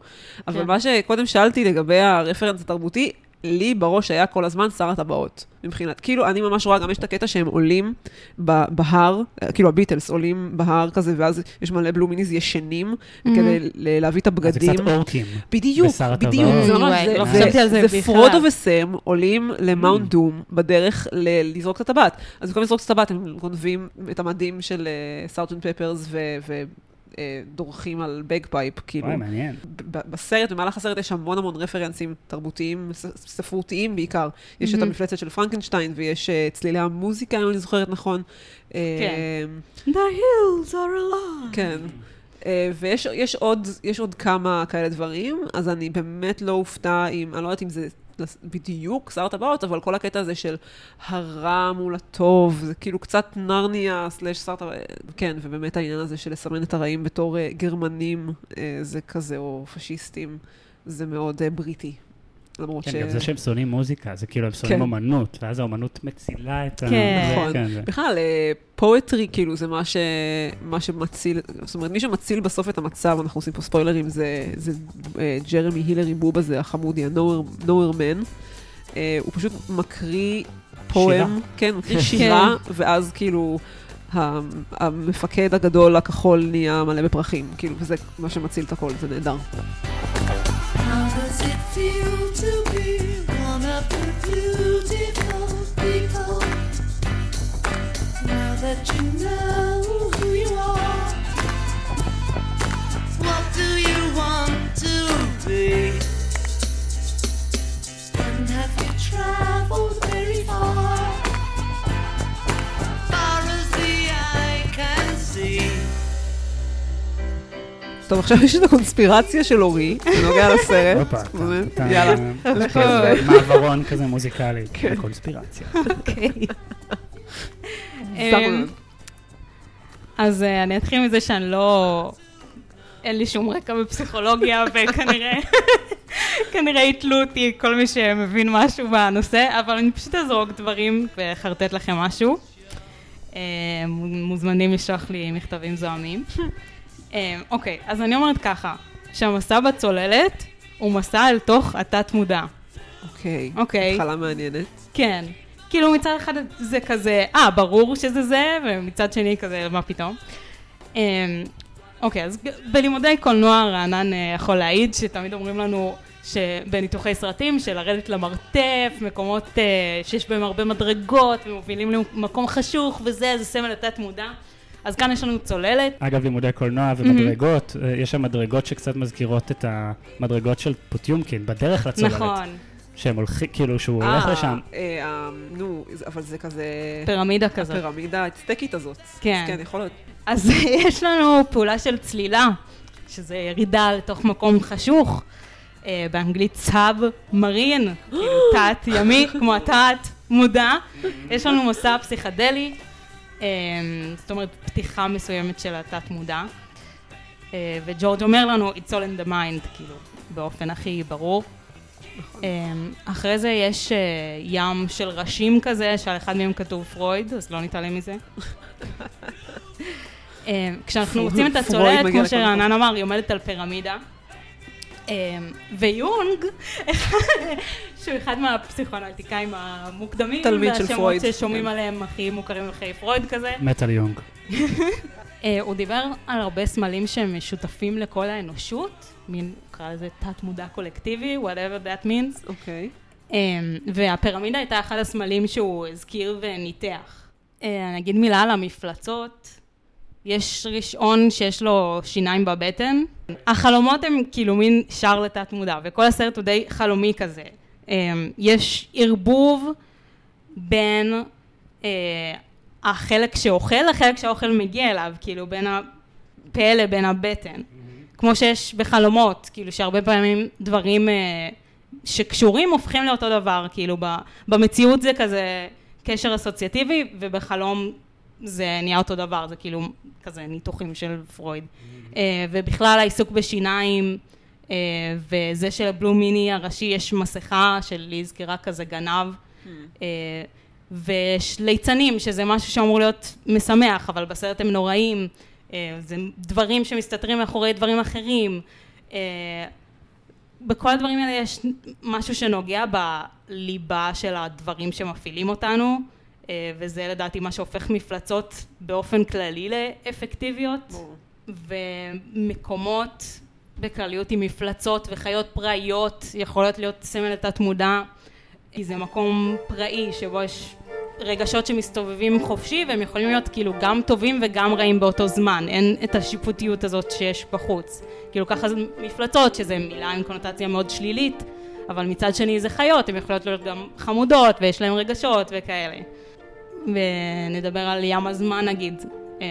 אבל כן. מה שקודם שאלתי לגבי הרפרנס התרבותי, לי בראש היה כל הזמן שר הטבעות, מבחינת, כאילו, אני ממש רואה, גם יש את הקטע שהם עולים בהר, אה, כאילו הביטלס עולים בהר כזה, ואז יש מלא בלו מיניז ישנים, כדי ל- להביא את אז זה הבגדים. קצת אורקים. בדיוק, בדיוק. זה ממש, זה- לא זה- חשבתי על זה זה בכלל. פרודו וסם עולים ל Mount Doom בדרך ל- לזרוק את הטבעת. אז במקום לזרוק את הטבעת, הם גונבים את המדים של Sergeant Pepper's ודורכים על bagpipe, כאילו. וואי, מעניין. בסרט, במהלך הסרט יש המון המון רפרנסים תרבותיים, ספרותיים בעיקר. יש את. המפלצת של פרנקנשטיין, ויש אה, צלילי המוזיקה, אם אני זוכרת נכון. אה, The hills are alive. כן. אה, ויש יש עוד, יש עוד כמה כאלה דברים, אז אני באמת לא אופתע אם, אני לא יודעת אם זה בדיוק שר טבעות, אבל כל הקטע הזה של הרע מול הטוב, זה כאילו קצת נרניה סלאש שר טבעות, כן, ובאמת העניין הזה של לסמן את הרעים בתור אה, גרמנים, אה, זה כזה, או פשיסטים, זה מאוד אה, בריטי. למרות כן, ש... גם זה שהם שונאים מוזיקה, זה כאילו הם שונאים כן. אומנות, ואז האומנות מצילה את ה... כן. נכון. כן, זה- בכלל, פואטרי, כאילו, זה מה, ש... מה שמציל, זאת אומרת, מי שמציל בסוף את המצב, אנחנו עושים פה ספוילרים, זה, זה אה, ג'רמי הילרי בובה, זה החמודי, ה-Nowhere Man. אה, הוא פשוט מקריא פואם, כן, מקריא שירה, ואז כאילו... המפקד הגדול הכחול נהיה מלא בפרחים, כאילו, וזה מה שמציל את הכל, זה נהדר. Does it feel to be one of the beautiful people? Now that you know who you are, what do you want to be? And have you traveled טוב, עכשיו יש את הקונספירציה של אורי, בנוגע לסרט. יאללה, לך כן, על זה. מעברון כזה מוזיקלי, כן. קונספירציה. אוקיי. אמ. אז אה, אני אתחיל מזה שאני לא... אין לי שום רקע בפסיכולוגיה, [laughs] וכנראה כנראה יתלו אותי כל מי שמבין משהו בנושא, אבל אני פשוט אזרוק דברים ואחרטט לכם משהו. אה, מוזמנים לשלוח לי מכתבים זוהמים. אה, אוקיי, אז אני אומרת ככה, שהמסע בצוללת הוא מסע אל תוך התת-מודע. אוקיי. אוקיי. התחלה מעניינת. כן. כאילו מצד אחד זה כזה, אה, ברור שזה זה, ומצד שני כזה, מה פתאום. אמ, אוקיי, אז בלימודי קולנוע רענן אה, יכול להעיד שתמיד אומרים לנו שבניתוחי סרטים, של לרדת למרתף, מקומות אה, שיש בהם הרבה מדרגות, ומובילים למקום חשוך, וזה, זה סמל התת מודע. אז כאן יש לנו צוללת. אגב, לימודי קולנוע ומדרגות, אה, יש שם מדרגות שקצת מזכירות את המדרגות של פוטיומקין, בדרך לצוללת. נכון, שהם הולכים, כאילו, שהוא הולך אה, לשם. אה, אה, נו, אבל זה כזה... פירמידה כזאת. הפירמידה האצטקית הזאת. כן. כן, יכול להיות. אז [laughs] יש לנו פעולה של צלילה, שזה ירידה לתוך מקום חשוך, אה, באנגלית סאב מרין, [gasps] כאילו תת ימי, כמו התת מודע. יש לנו מסע פסיכדלי, זאת אומרת פתיחה מסוימת של התת מודע. אה, וג'ורג' אומר לנו, it's all in the mind, כאילו, באופן הכי ברור. אה, אחרי זה יש אה, ים של ראשים כזה, שעל אחד מהם כתוב פרויד, אז לא נתעלם מזה. [laughs] אה, כשאנחנו מוצאים את הצוללת, כמו שרענן אמר, היא עומדת על פירמידה. אה, ויונג, [laughs] שהוא אחד מהפסיכואנליטיקאים המוקדמים, תלמיד של והשמות פרויד, ששומעים כן. עליהם הכי מוכרים אחרי פרויד כזה, מטאל יונג. [laughs] אה, הוא דיבר על הרבה סמלים שהם משותפים לכל האנושות, מין, נקרא לזה תת-מודע קולקטיבי, whatever that means. אוקיי. Um, והפירמידה הייתה אחד הסמלים שהוא הזכיר וניתח. Uh, אני אגיד מילה על המפלצות. יש ראשון שיש לו שיניים בבטן. החלומות הם כאילו מין שער לתת מודע, וכל הסרט הוא די חלומי כזה. Um, יש ערבוב בין uh, החלק שאוכל לחלק שהאוכל מגיע אליו, כאילו בין הפה לבין הבטן. כמו שיש בחלומות, כאילו שהרבה פעמים דברים uh, שקשורים הופכים לאותו דבר, כאילו במציאות זה כזה קשר אסוציאטיבי, ובחלום זה נהיה אותו דבר, זה כאילו כזה ניתוחים של פרויד. Uh, ובכלל העיסוק בשיניים, uh, וזה שלבלו מיני הראשי יש מסכה של לי הזכירה כזה גנב. Uh, ויש ליצנים, שזה משהו שאמור להיות משמח, אבל בסרט הם נוראים. אה, זה דברים שמסתתרים מאחורי דברים אחרים. אה, בכל הדברים האלה יש משהו שנוגע בליבה של הדברים שמפעילים אותנו, אה, וזה לדעתי מה שהופך מפלצות באופן כללי לאפקטיביות, ומקומות בכלליות עם מפלצות וחיות פראיות יכולות להיות סמל לתת מודע, כי זה מקום פראי שבו יש רגשות שמסתובבים חופשי והם יכולים להיות כאילו גם טובים וגם רעים באותו זמן, אין את השיפוטיות הזאת שיש בחוץ. כאילו ככה זה מפלצות, שזה מילה עם קונוטציה מאוד שלילית, אבל מצד שני זה חיות, הן יכולות להיות גם חמודות ויש להן רגשות וכאלה. ונדבר על ים הזמן נגיד. אמ,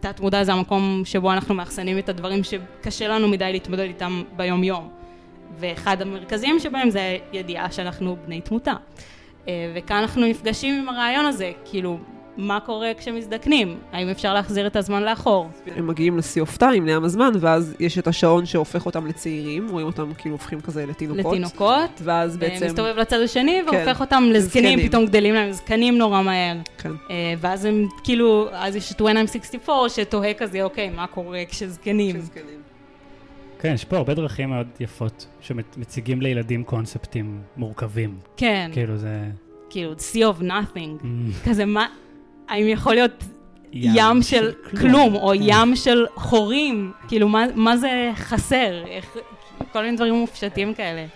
תת מודע זה המקום שבו אנחנו מאחסנים את הדברים שקשה לנו מדי להתמודד איתם ביום יום. ואחד המרכזיים שבהם זה הידיעה שאנחנו בני תמותה. אה, וכאן אנחנו נפגשים עם הרעיון הזה, כאילו, מה קורה כשמזדקנים? האם אפשר להחזיר את הזמן לאחור? הם מגיעים לשיא אוף טיים, לעם הזמן, ואז יש את השעון שהופך אותם לצעירים, רואים אותם כאילו הופכים כזה לתינוקות. לתינוקות, ואז בעצם... מסתובב לצד השני כן. והופך אותם לזקנים, לזקנים. פתאום גדלים להם זקנים נורא מהר. כן. אה, ואז הם כאילו, אז יש את When I'm 64 שתוהה כזה, אוקיי, מה קורה כשזקנים? כשזקנים. כן, יש פה הרבה דרכים מאוד יפות שמציגים לילדים קונספטים מורכבים. כן, כאילו זה... כאילו, Sea of Nothing. Mm, כזה מה, האם יכול להיות ים של כלום, או כן. ים של חורים? כאילו, מה- מה זה חסר? איך- כל מיני דברים מופשטים כאלה.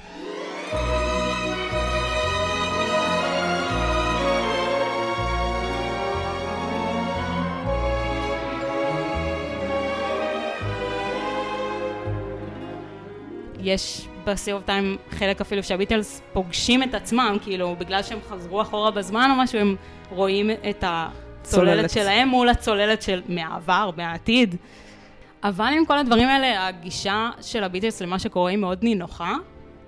יש of Time חלק אפילו שהביטלס פוגשים את עצמם, כאילו, בגלל שהם חזרו אחורה בזמן או משהו, הם רואים את הצוללת צוללת. שלהם מול הצוללת של מהעבר, מהעתיד. אבל עם כל הדברים האלה, הגישה של הביטלס למה שקורה היא מאוד נינוחה.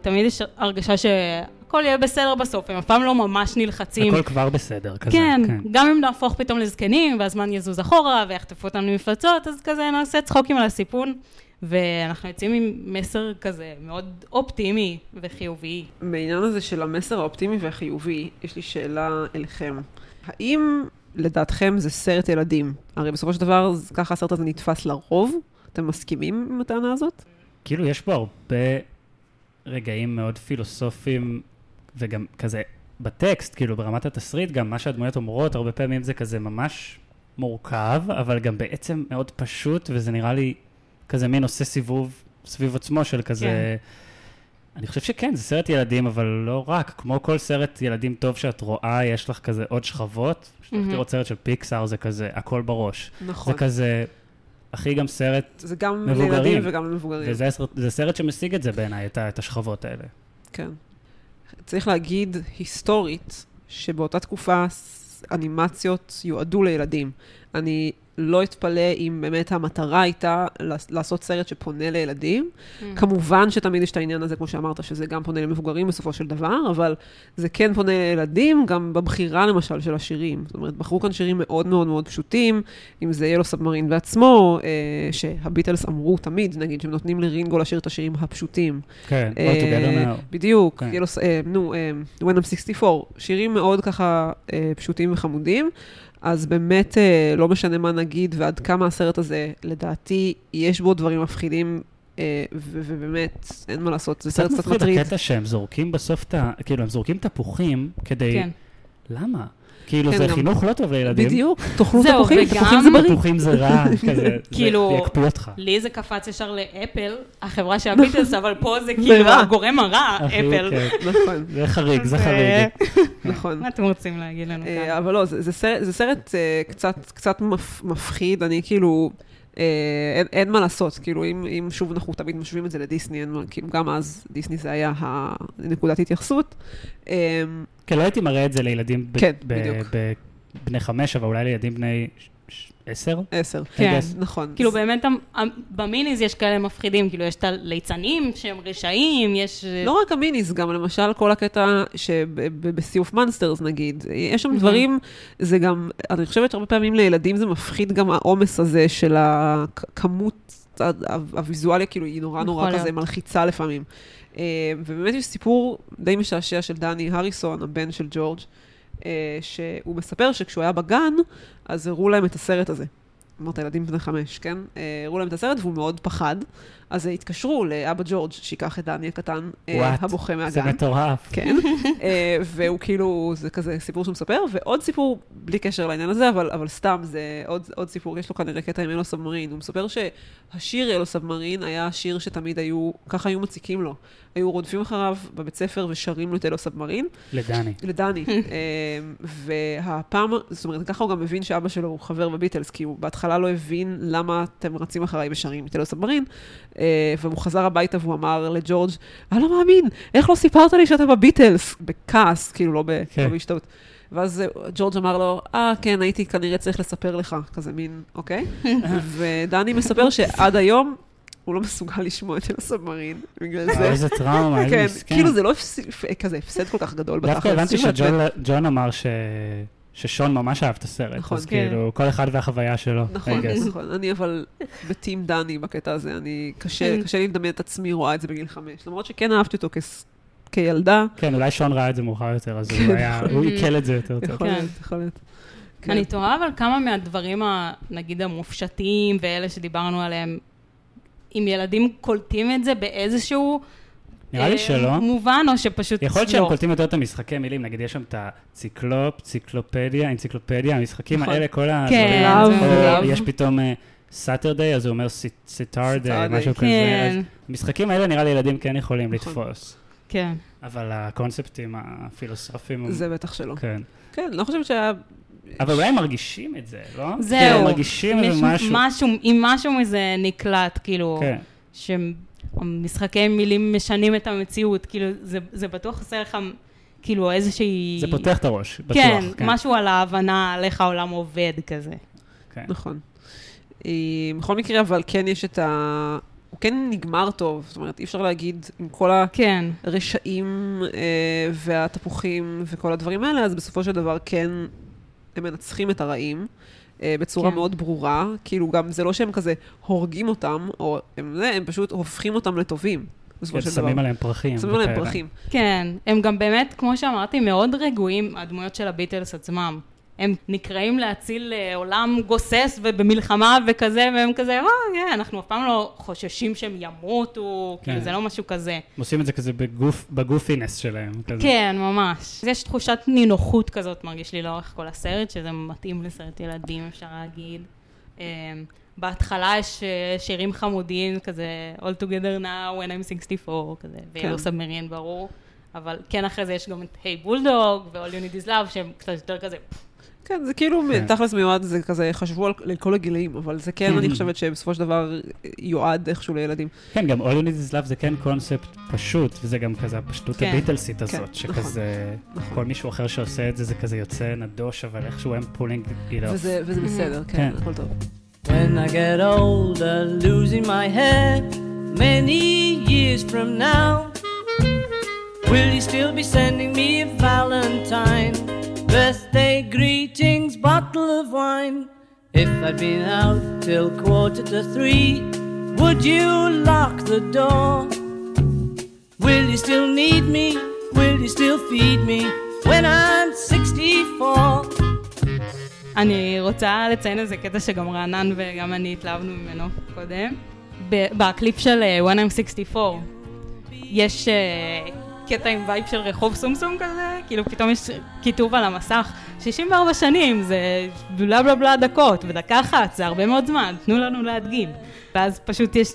תמיד יש הרגשה שהכל יהיה בסדר בסוף, הם אף פעם לא ממש נלחצים. הכל כבר בסדר, כזה. כן, גם אם נהפוך פתאום לזקנים, והזמן יזוז אחורה, ויחטפו אותנו מפלצות, אז כזה נעשה צחוקים על הסיפון. ואנחנו יוצאים עם מסר כזה מאוד אופטימי וחיובי. בעניין הזה של המסר האופטימי והחיובי, יש לי שאלה אליכם. האם לדעתכם זה סרט ילדים? הרי בסופו של דבר, ככה הסרט הזה נתפס לרוב. אתם מסכימים עם הטענה הזאת? כאילו, יש בו הרבה רגעים מאוד פילוסופיים, וגם כזה בטקסט, כאילו, ברמת התסריט, גם מה שהדמויות אומרות, הרבה פעמים זה כזה ממש מורכב, אבל גם בעצם מאוד פשוט, וזה נראה לי כזה מין עושה סיבוב סביב עצמו של כזה... כן. אני חושב שכן, זה סרט ילדים, אבל לא רק. כמו כל סרט ילדים טוב שאת רואה, יש לך כזה עוד שכבות. כשאתה מהמם. לראות סרט של פיקסאר, זה כזה הכל בראש. נכון. זה כזה, הכי גם סרט זה גם מבוגרים. לילדים וגם למבוגרים. וזה הסרט- זה סרט שמשיג את זה בעיניי, את את השכבות האלה. כן. צריך להגיד היסטורית, שבאותה תקופה אנימציות יועדו לילדים. אני לא אתפלא אם באמת המטרה הייתה לעשות סרט שפונה לילדים. כמובן שתמיד יש את העניין הזה, כמו שאמרת, שזה גם פונה למבוגרים בסופו של דבר, אבל זה כן פונה לילדים, גם בבחירה למשל של השירים. זאת אומרת, בחרו כאן שירים מאוד מאוד מאוד פשוטים, אם זה ילו סאבמרין בעצמו, אה, שהביטלס אמרו תמיד, נגיד, שהם נותנים לרינגו לשיר את השירים הפשוטים. כן, אה, All Together Now. בדיוק, כן. ילו, אה, נו, אה, When I'm 64, שירים מאוד ככה אה, פשוטים וחמודים, אז באמת אה, לא משנה מה נגיד ועד כמה הסרט הזה, לדעתי, יש בו דברים מפחידים, אה, ובאמת, אין מה לעשות, זה סרט קצת קצת מפחיד מטריד. הקטע שהם זורקים בסוף את ה... כאילו, הם זורקים תפוחים כדי... כן. למה? כאילו, כן, זה חינוך לא טוב לילדים. בדיוק, תאכלו תפוחים, תפוחים זה בריא. תפוחים זה רע, [laughs] כזה, זה כאילו- יקפיא אותך. לי זה קפץ ישר לאפל, החברה של [laughs] הביטלס, אבל פה זה כאילו. הגורם הרע, אפל. כן. [laughs] נכון, זה חריג, זה חריג. נכון. מה אתם רוצים להגיד לנו אה, כאן? אבל לא, זה, סרט, אה, קצת, קצת מפ, מפחיד, אני כאילו, אין, אין מה לעשות, כאילו, אם, אם שוב אנחנו תמיד משווים את זה לדיסני, אין, כאילו, גם אז דיסני זה היה הנקודת התייחסות. אה, כן, לא הייתי מראה את זה לילדים ב- כן, ב- בדיוק. ב- בני חמש, אבל אולי לילדים בני עשר? עשר. כן. guess. נכון. כאילו באמת במיניז יש כאלה מפחידים, כאילו יש את הליצנים שהם רשעים, יש... אה, לא רק המיניס, גם למשל כל הקטע שבסיוף מונסטרס נגיד, יש שם מהמם. דברים, זה גם, אני חושבת שהרבה פעמים לילדים זה מפחיד גם העומס הזה של הכמות ה- ה- הוויזואליה, כאילו היא נורא נורא כזה. מלחיצה לפעמים. אה, ובאמת יש סיפור די משעשע של דני הריסון, הבן של ג'ורג', שהוא מספר שכשהוא היה בגן, אז הראו להם את הסרט הזה. אמרת, ילדים בני חמש, כן? אה, הראו להם את הסרט והוא מאוד פחד. אז התקשרו לאבא ג'ורג' שייקח את דני הקטן, אה, What? הבוכה הזה מהגן. מטורף. כן, אה, והוא כאילו, זה כזה סיפור שהוא מספר, ועוד סיפור, בלי קשר לעניין הזה, אבל, אבל סתם, זה עוד, עוד סיפור, יש לו כנראה קטע עם Yellow Submarine. הוא מספר שהשיר Yellow Submarine היה שיר שתמיד היו, ככה היו מציקים לו. היו רודפים אחריו בבית ספר ושרים לו את Yellow Submarine, לדני. לדני. [laughs] אה, והפעם, זאת אומרת, ככה הוא גם מבין שאבא שלו הוא חבר בביטלס, כי הוא בהתחלה לא הבין למה אתם רצים אחריי ושרים את Yellow Submarine, אה, והוא חזר הביתה והוא אמר לג'ורג', אני לא מאמין, איך לא סיפרת לי שאתה בביטלס? בכעס, כאילו, לא כן. לא בהשתאות. ואז אה, ג'ורג' אמר לו, אה, כן, הייתי כנראה צריך לספר לך, כזה מין, אוקיי? [laughs] ודני מספר שעד היום, הוא לא מסוגל לשמוע את של הסאבמרין, בגלל אה, זה. איזה טראומה, איזה כן, מסכן. כאילו זה לא כזה הפסד כל כך גדול בתכלס. דווקא הבנתי. שג'ון אמר ש... ששון ממש אהב את הסרט, נכון. אז כן. כאילו, כל אחד והחוויה שלו. נכון. נכון. אני אבל בטים דני בקטע הזה, אני, קשה, כן. קשה לי לדמיין את עצמי רואה את זה בגיל חמש. למרות שכן אהבתי אותו כס- כילדה. כן, אולי שון ראה את זה מאוחר יותר, אז הוא כן, היה, הוא עיכל את זה יותר טוב. יכול כן. להיות, יכול להיות. כן. אני תוהה אבל כמה מהדברים, נגיד המופשטים ואלה שדיברנו עליהם, אם ילדים קולטים את זה באיזשהו... נראה לי אה, שלא. מובן, או שפשוט יכול להיות שהם לא. קולטים יותר את המשחקי מילים, נגיד יש שם את הציקלופ, ציקלופדיה, אנציקלופדיה, המשחקים נכון. האלה, כל ה... כן. או יש פתאום Saturday, אז הוא אומר Sitarday. משהו כזה. כן, המשחקים האלה נראה לי ילדים כן יכולים נכון. לתפוס. כן. אבל הקונספטים הפילוסופיים... זה בטח שלא. כן. כן, לא חושבת שהיה... אבל אולי הם מרגישים את זה, לא? כן, זהו. הם מרגישים איזה משהו. משהו. אם משהו מזה נקלט, כאילו, כן. שהמשחקי מילים משנים את המציאות, כאילו, זה, זה בטוח עושה לך, כאילו, איזושהי... זה פותח את הראש, בטוח. כן, משהו על ההבנה על איך העולם עובד כזה. כן. נכון. אה, בכל מקרה, אבל כן יש את ה... הוא כן נגמר טוב, זאת אומרת, אי אפשר להגיד עם כל כן, הרשעים אה, והתפוחים וכל הדברים האלה, אז בסופו של דבר כן, הם מנצחים את הרעים. אה, בצורה כן. מאוד ברורה, כאילו גם זה לא שהם כזה הורגים אותם, או הם זה, הם פשוט הופכים אותם לטובים, בסופו כן, של דבר. שמים עליהם פרחים. שמים עליהם. פרחים. כן. הם גם באמת, כמו שאמרתי, מאוד רגועים, הדמויות של הביטלס עצמם. הם נקראים להציל אה, עולם גוסס ובמלחמה וכזה, והם כזה, אה, כן, אנחנו אף פעם לא חוששים שהם ימותו, כאילו, כן. זה לא משהו כזה. הם עושים את זה כזה בגוף, בגופינס שלהם. כזה. כן, ממש. יש תחושת נינוחות כזאת, מרגיש לי לאורך כל הסרט, שזה מתאים לסרט ילדים, אפשר להגיד. אמ, בהתחלה יש אה, שירים חמודיים, כזה All Together Now, When I'm 64, כזה, כן. ויאלו סאבמרין, ברור. אבל כן, אחרי זה יש גם את היי בולדוג ו-All You Need Is Love, שהם קצת יותר כזה, כן, זה כאילו, כן. תכלס מיועד, זה כזה, חשבו על לכל הגילאים, אבל זה כן, אני [clears throat] חושבת שבסופו של דבר יועד איכשהו לילדים. כן, גם All You Need Is Love זה כן קונספט פשוט, וזה גם כזה הפשטות כן. הביטלסית כן, הזאת, שכזה, נכון. כל מישהו אחר שעושה את זה, זה כזה יוצא נדוש, אבל איכשהו הם pulling it off. וזה וזה בסדר, כן, כן. הכל טוב. When I get older, losing my hair, many years from now, will you still be sending me a Valentine? Birthday greetings, bottle of wine. If I'd been out till quarter to three, would you lock the door? Will you still need me? Will you still feed me when I'm 64? אני רוצה לציין איזה קטע שגם רענן וגם אני התלהבנו ממנו קודם. בקליפ של אה, When I'm 64, יש אה, קטע עם vibe של רחוב סומסום כזה, כאילו פתאום יש כיתוב על המסך, 64 שנים, זה בלה בלה בלה דקות, ודקה אחת, זה הרבה מאוד זמן, תנו לנו להדגים. ואז פשוט יש...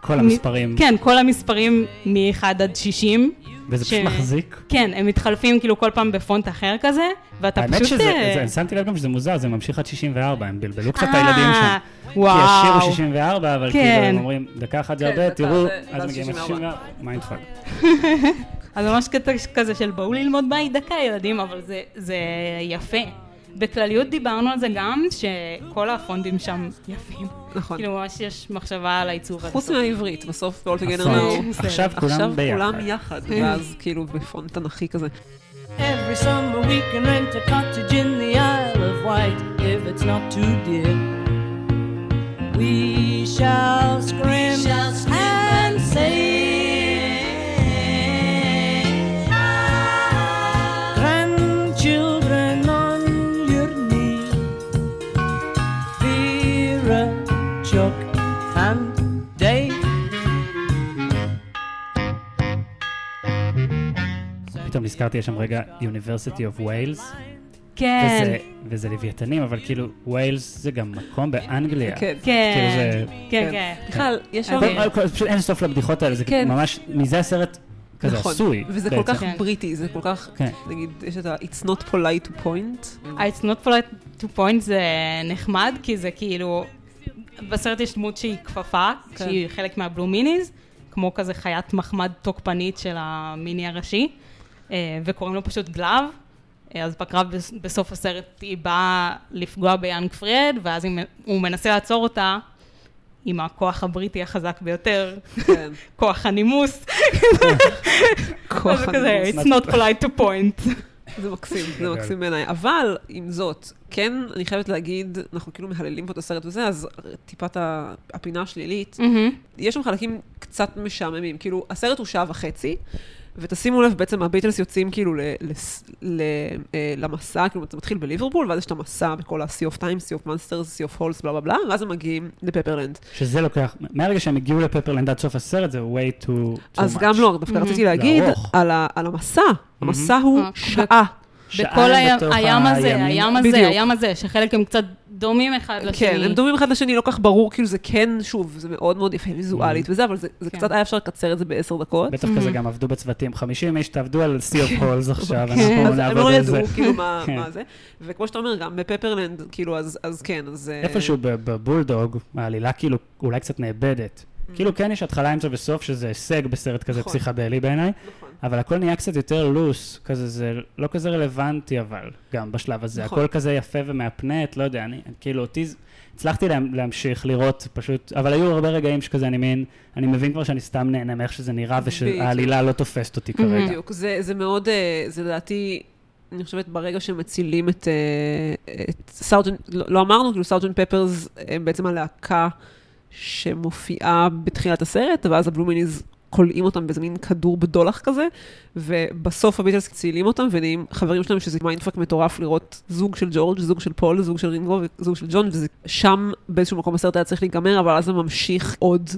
כל המספרים, כן, כל המספרים מ-1 עד 60. וזה ש- פשוט מחזיק. כן, הם מתחלפים כאילו כל פעם בפונט אחר כזה, ואתה האמת פשוט... שזה, אה, זה- שמתי לב גם שזה מוזר, זה ממשיך עד 64, הם בלבלו קצת את אה, הילדים שם. כי וואו. השיר הוא 64, אבל כאילו כן. הם אומרים, דקה אחת זה כן, הרבה, תראו, אז מגיעים 64. ל-64, mindfuck. [laughs] אז ממש קטע כזה של בואו ללמוד בית דקה ילדים, אבל זה, זה יפה. בכלליות דיברנו על זה גם, שכל הפונטים שם יפים. נכון. כאילו ממש יש מחשבה על העיצוב הזה. חוץ מהעברית, בסוף ב-All Together הפונט. Now. בסדר. עכשיו עכשיו כולם כולם ביחד. יחד, ואז כאילו בפונט תנכי כזה. Every summer we can rent a cottage in the Isle of Wight if it's not too dear. We shall scream and sing. פתאום נזכרתי, יש שם רגע University of Wales, כן, וזה- וזה לוויתנים, אבל כאילו, ווילס זה גם מקום באנגליה. כן. כן, כאילו זה- כן, כן. בכלל, יש שם... פשוט אין סוף לבדיחות האלה, זה כן. ממש, מזה הסרט כזה נכון. עשוי. וזה כל. כך כן. בריטי, זה כל כך, כן. נגיד, יש את ה- It's not polite to point. ה-It's not polite to point זה נחמד, כי זה כאילו... בסרט יש דמות שהיא כפפה, כן. שהיא חלק מהבלו מיניז, כמו כזה חיית מחמד תוקפנית של המיני הראשי, וקוראים לו פשוט Glove. אה, אז בקרב בס- בסוף הסרט היא באה לפגוע ב Young Fred, ואז הוא מנסה לעצור אותה, עם הכוח הבריטי החזק ביותר, כן. [laughs] כוח הנימוס. [laughs] כוח זה כזה, הנימוס. it's not polite to point. [laughs] זה מקסים, זה גדול. מקסים בעיניי. אבל, עם זאת, כן, אני חייבת להגיד, אנחנו כאילו מהללים פה את הסרט וזה, אז טיפת הפינה השלילית. יש שם חלקים קצת משעממים. כאילו, הסרט הוא שעה וחצי, ותשימו לב, בעצם הביטלס יוצאים כאילו ל, לס- ל, אה, למסע, כאילו זה מתחיל בליברפול, ואז יש את המסע בכל ה-Sea of Time, Sea of Monsters, Sea of Halls, בלה בלה בלה, ואז הם מגיעים לפפרלנד. שזה לוקח, מהרגע שהם הגיעו לפפרלנד עד סוף הסרט, זה way too, too אז much. גם לא, דווקא רציתי להגיד. על, ה, על המסע. המסע הוא אה, שעה. שעה בכל הים הים הזה, הימים. הים הזה, בדיוק. הים הזה, שחלק הם קצת דומים אחד לשני. כן, הם דומים אחד לשני, לא כך ברור, כאילו זה כן, שוב, זה מאוד מאוד יפה ויזואלית וזה, אבל זה, זה כן. קצת היה אפשר לקצר את זה בעשר דקות. בטח כזה גם עבדו בצוותים. 50 איש תעבדו על Sea of Halls עכשיו, כן, אנחנו הם נעבוד לא על זה. ידעו, כאילו, מה [laughs] כן. מה זה. וכמו שאתה אומר, גם בפפרלנד, כאילו, אז אז כן, אז... אה, איפשהו ב- בבולדוג, העלילה כאילו אולי קצת נאבדת. כאילו כן יש התחלה, אמצע וסוף, שזה הישג בסרט כזה נכון. פסיכדלי בעיניי, נכון. אבל הכל נהיה קצת יותר לוס, כזה זה לא כזה רלוונטי אבל, גם בשלב הזה. נכון. הכל כזה יפה ומהפנט, לא יודע, אני כאילו אותי, הצלחתי לה, להמשיך לראות פשוט, אבל היו הרבה רגעים שכזה אני מבין, אני מבין כבר שאני סתם נהנה מאיך שזה נראה, ושהעלילה לא תופסת אותי כרגע. [laughs] בדיוק, זה, זה מאוד, אה, זה לדעתי, אני חושבת ברגע שמצילים את, אה, את סאוטון, לא, לא אמרנו, כאילו Sergeant Pepper's הם בעצם הלהקה שמופיעה בתחילת הסרט, ואז ה Blue Meanies כולאים אותם באיזה מין כדור בדולח כזה, ובסוף הביטלס מצילים אותם ונהיים חברים שלהם, שזה mindfuck מטורף לראות זוג של ג'ורג', זוג של פול, זוג של רינגו וזוג של ג'ון, ושם באיזשהו מקום הסרט היה צריך להיגמר, אבל אז זה ממשיך עוד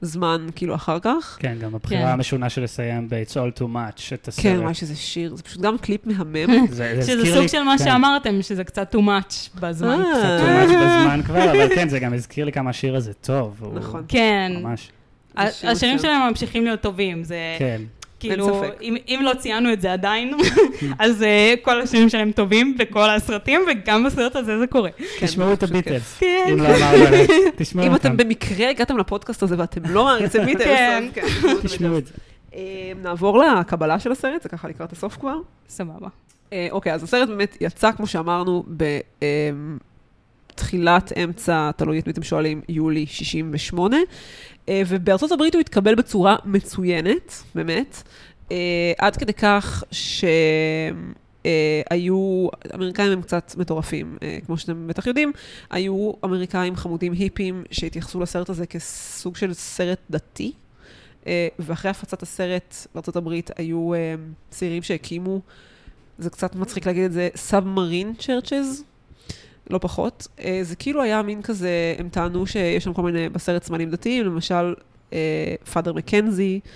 זמן, כאילו, אחר כך. כן, גם הבחירה כן. המשונה של לסיים ב-It's all too much, את הסרט. כן, וואי, שזה שיר, זה פשוט גם קליפ מהמם. [laughs] זה- זה שזה סוג לי- של מה כן. שאמרתם, שזה קצת too much בזמן. אה. קצת too much בזמן כבר, אבל כן, זה גם הזכיר לי כמה השיר הזה טוב. הוא נכון. כן. ממש, השירים. שלהם ממשיכים להיות טובים, זה כן. כאילו. אם, אם לא ציינו את זה עדיין, [laughs] אז uh, כל השירים שלהם טובים בכל הסרטים, וגם בסרט הזה זה קורה. כן, תשמעו את. הביטלס. כן. אם לא אמרנו, [laughs] תשמעו אם אותם. אתם במקרה הגעתם לפודקאסט הזה ואתם לא מעריצי ביטלס, כן. אז כן, תשמעו את תשמעו זה. אה, נעבור לקבלה של הסרט, זה ככה לקראת הסוף כבר. סבבה. אה, אוקיי, אז הסרט באמת יצא, כמו שאמרנו, בתחילת, אמצע, תלוי את מי אתם שואלים, יולי 68, אה, ובארצות הברית הוא התקבל בצורה מצוינת, באמת, אה, עד כדי כך שהיו, אמריקאים הם קצת מטורפים, אה, כמו שאתם בטח יודעים, היו אמריקאים חמודים היפים שהתייחסו לסרט הזה כסוג של סרט דתי. אה, ואחרי הפצת הסרט הברית היו אה, צעירים שהקימו, זה קצת מצחיק להגיד את זה, סאבמרין צ'רצ'ז, לא פחות. אה, זה כאילו היה מין כזה, הם טענו שיש שם כל מיני בסרט סמלים דתיים, למשל פאדר מקנזי, אה,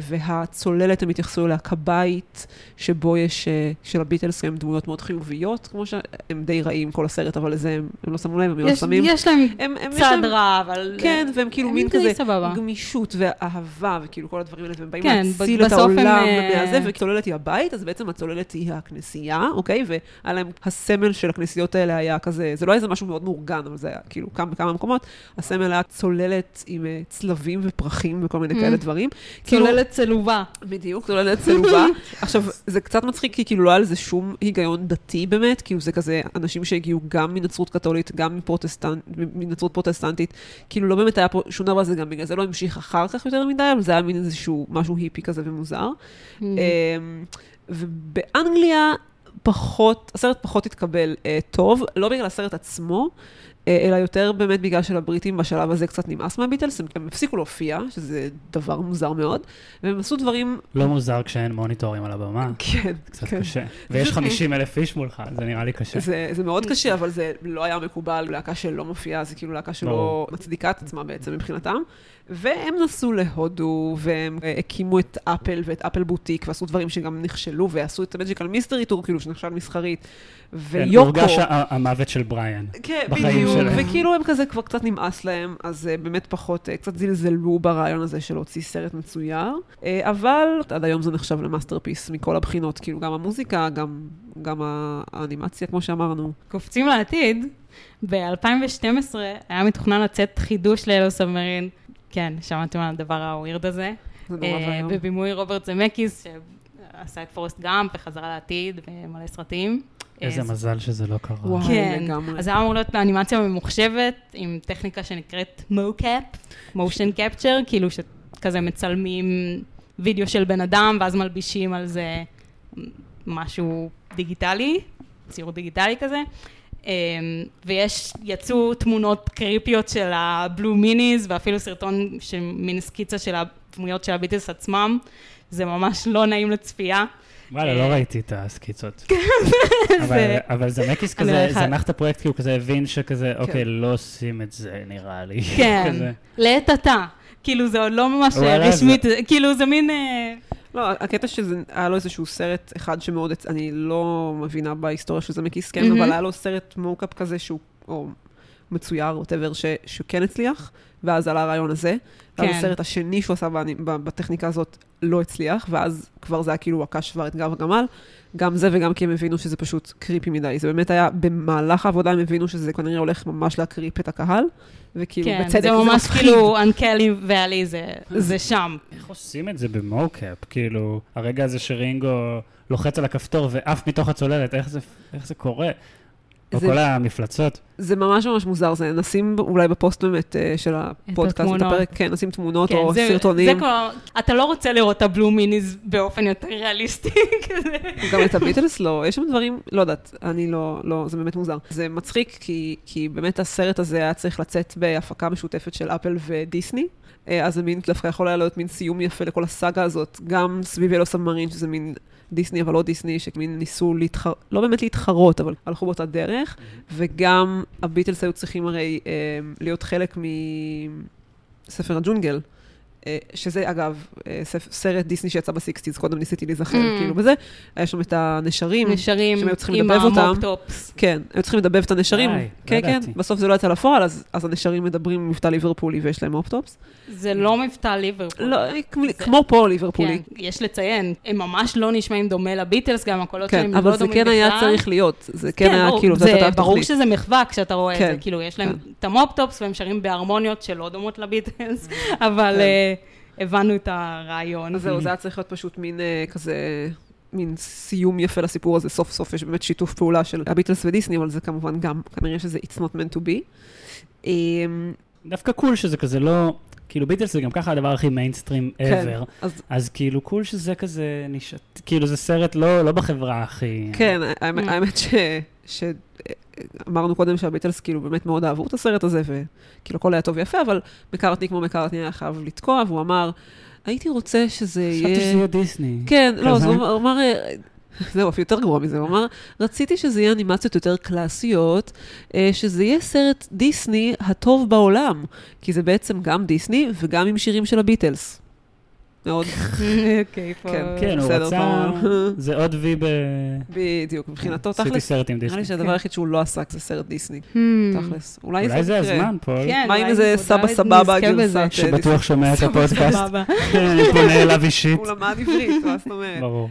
והצוללת, הם התייחסו אליה כבית, שבו יש, אה, של הביטלס, הם דמויות מאוד חיוביות, כמו שהם די רעים כל הסרט, אבל לזה הם, הם לא שמו לב, הם לא יש, שמים. יש להם הם, הם, יש צד להם- רע, אבל... כן, והם כאילו מין כזה סבבה. גמישות ואהבה, וכאילו כל הדברים האלה, והם באים כן, להציל את בסוף הם, העולם אה, ומהזה, והצוללת היא הבית, אז בעצם הצוללת היא הכנסייה, אוקיי? והיה להם, הסמל של הכנסיות האלה היה כזה, זה לא היה איזה משהו מאוד מאורגן, אבל זה היה כאילו כמה בכמה מקומות, הסמל היה צוללת עם אה, צלבים ופרחים וכל מיני כאלה דברים. כאילו- צוללת צלובה. בדיוק, צוללת צלובה. [laughs] עכשיו, זה קצת מצחיק, כי כאילו לא היה לזה שום היגיון דתי באמת, כאילו זה כזה אנשים שהגיעו גם מנצרות קתולית, גם מפרוטסטנט, מנצרות פרוטסטנטית, כאילו לא באמת היה פה שום דבר, זה גם בגלל זה לא המשיך אחר כך יותר מדי, אבל זה היה מין איזשהו משהו היפי כזה ומוזר. אמ, ובאנגליה פחות, הסרט פחות התקבל אה, טוב, לא בגלל הסרט עצמו, אה, אלא יותר באמת בגלל שלבריטים בשלב הזה קצת נמאס מהביטלס, הם, הם הפסיקו להופיע, שזה דבר מוזר מאוד, והם עשו דברים... לא מוזר כשאין מוניטורים על הבמה. [laughs] כן, קצת כן. קשה. ויש 50 אלף איש מולך, זה נראה לי קשה. זה, זה מאוד קשה, אבל זה לא היה מקובל, להקה שלא מופיעה, זה כאילו להקה שלא. מצדיקה את עצמה בעצם מבחינתם. והם נסעו להודו, והם אה, הקימו את אפל ואת אפל בוטיק, ועשו דברים שגם נכשלו, ועשו את המג'יקל מיסטרי טור, כאילו, שנחשב מסחרית. כן, ויוקו... הורגש ה- המוות של בריאן. כן, בדיוק, שלהם. וכאילו הם כזה כבר קצת נמאס להם, אז uh, באמת פחות, uh, קצת זלזלו ברעיון הזה של להוציא סרט מצויר, אבל עד היום זה נחשב ל masterpiece מכל הבחינות, כאילו גם המוזיקה, גם, גם האנימציה, כמו שאמרנו. קופצים לעתיד, ב-2012 היה מתוכנן לצאת חידוש ל Yellow Submarine. כן, שמעתם על הדבר ה weird הזה. זה נורא אה, ואיום. בבימוי רוברט זמקיס, עשה את פורסט גאמפ וחזרה לעתיד ומלא סרטים. איזה אה, מזל שזה לא קרה. וואי, כן, לגמרי. אז זה היה אמור להיות אנימציה ממוחשבת עם טכניקה שנקראת mocap, מושן קפצ'ר, כאילו שכזה מצלמים וידאו של בן אדם ואז מלבישים על זה משהו דיגיטלי, ציור דיגיטלי כזה. אמ, ויש, יצאו תמונות קריפיות של הבלו מיניז ואפילו סרטון של מין סקיצה של הדמויות של הביטלס עצמם. זה ממש לא נעים לצפייה. וואלה, לא ראיתי את הסקיצות. אבל- זה- אבל זמקיס כזה זנח את הפרויקט, כי הוא כזה הבין שכזה, אוקיי, לא עושים את זה, נראה לי. כן. [laughs] לעת עתה. כאילו זה עוד לא ממש אה, רשמית, כאילו זה מין... לא, הקטע שזה, היה לו איזשהו סרט אחד שמאוד, אני לא מבינה בהיסטוריה של זה מקיס כן. אבל היה לו סרט מוקאפ כזה שהוא, או מצויר, ווטאבר, שכן הצליח, ואז עלה הרעיון הזה. ואז כן. הסרט השני שהוא עשה בטכניקה הזאת לא הצליח, ואז כבר זה היה כאילו הקש שבר את גב הגמל. גם זה וגם כי הם הבינו שזה פשוט קריפי מדי. זה באמת היה, במהלך העבודה הם הבינו שזה כנראה הולך ממש להקריפ את הקהל, וכאילו, כן, בצדק, זה זה ממש מפחיד. כאילו uncanny valley זה- זה שם. איך עושים את זה ב mocap? כאילו, הרגע הזה שרינגו לוחץ על הכפתור ועף מתוך הצוללת, איך זה, איך זה קורה? או זה- כל המפלצות. זה ממש ממש מוזר, זה נשים אולי בפוסט באמת אה, של הפודקאסט, את. הפרק, כן, נשים תמונות כן, או זה- סרטונים. זה כבר, אתה לא רוצה לראות את ה Blue Meanies באופן יותר ריאליסטי [laughs] כזה. גם את הביטלס לא, יש שם דברים, לא יודעת, אני לא, לא, זה באמת מוזר. זה מצחיק, כי, כי באמת הסרט הזה היה צריך לצאת בהפקה משותפת של אפל ודיסני. אה, אז זה מין, דווקא יכול היה להיות מין סיום יפה לכל הסאגה הזאת, גם סביב Yellow Submarine, שזה מין דיסני, אבל לא דיסני, שמין ניסו להתחר... לא באמת להתחרות, אבל הלכו באותה דרך, וגם הביטלס היו צריכים הרי אה, להיות חלק מספר הג'ונגל. אה, שזה אגב אה, סרט דיסני שיצא ב sixties, קודם ניסיתי להיזכר Mm. כאילו בזה, היה שם את הנשרים, נשרים שהם היו צריכים עם לדבב אותם. ה moptops. כן, היו צריכים לדבב את הנשרים, די, לא כן, כן, ידעתי. בסוף זה לא יצא לפועל, אז, אז הנשרים מדברים עם מבטא ליברפולי ויש להם moptops. זה לא מבטא ליברפול. לא, כמו- כמו פה ליברפולי. כן, יש לציין, הם ממש לא נשמעים דומה לביטלס, גם הקולות שלהם כן, לא אבל דומים זה בכלל. כן היה צריך להיות, זה כן היה ברור, כאילו, זה ברור. שזה מחווה כשאתה רואה את כן, זה, כאילו, יש להם כן. את המופטופס והם שרים בהרמוניות שלא דומות לביטלס, [laughs] אבל כן. אה, הבנו את הרעיון. אז זהו, זה היה צריך להיות פשוט מין אה, כזה, מין סיום יפה לסיפור הזה, סוף סוף יש באמת שיתוף פעולה של הביטלס ודיסני, אבל זה כמובן גם, כנראה שזה it's not meant to be. אמ, דווקא cool שזה כזה לא... כאילו ביטלס זה גם ככה הדבר הכי מיינסטרים כן, ever. אז אז כאילו cool שזה כזה נשעט... כאילו זה סרט לא, לא בחברה הכי... כן, האמת- Mm. האמת ש... ש... אמרנו קודם שהביטלס כאילו באמת מאוד אהבו את הסרט הזה, וכאילו הכל היה טוב ויפה, אבל מקארטני כמו מקארטני היה חייב לתקוע, והוא אמר, הייתי רוצה שזה יהיה... חשבתי שזה יהיה דיסני. כן, לא, אז כזה. הוא אמר- זהו, אפילו יותר גרוע מזה, הוא אמר, רציתי שזה יהיה אנימציות יותר קלאסיות, אה, שזה יהיה סרט דיסני הטוב בעולם, כי זה בעצם גם דיסני וגם עם שירים של הביטלס. מאוד, אוקיי, פה... כן. כן, הוא רצה... זה עוד וי ב... בדיוק, מבחינתו עשיתי תכלס, סרט עם נראה דיסני. לי שהדבר היחיד שהוא לא עסק זה סרט דיסני, Hmm. תכלס. אולי זה. הזמן, פול. כן, מה עם אולי איזה סבא סבבה גרסת שבטוח שומע את הפודקאסט. כן, [laughs] אני פונה אליו אישית. הוא למד עברית, מה זאת אומרת? ברור.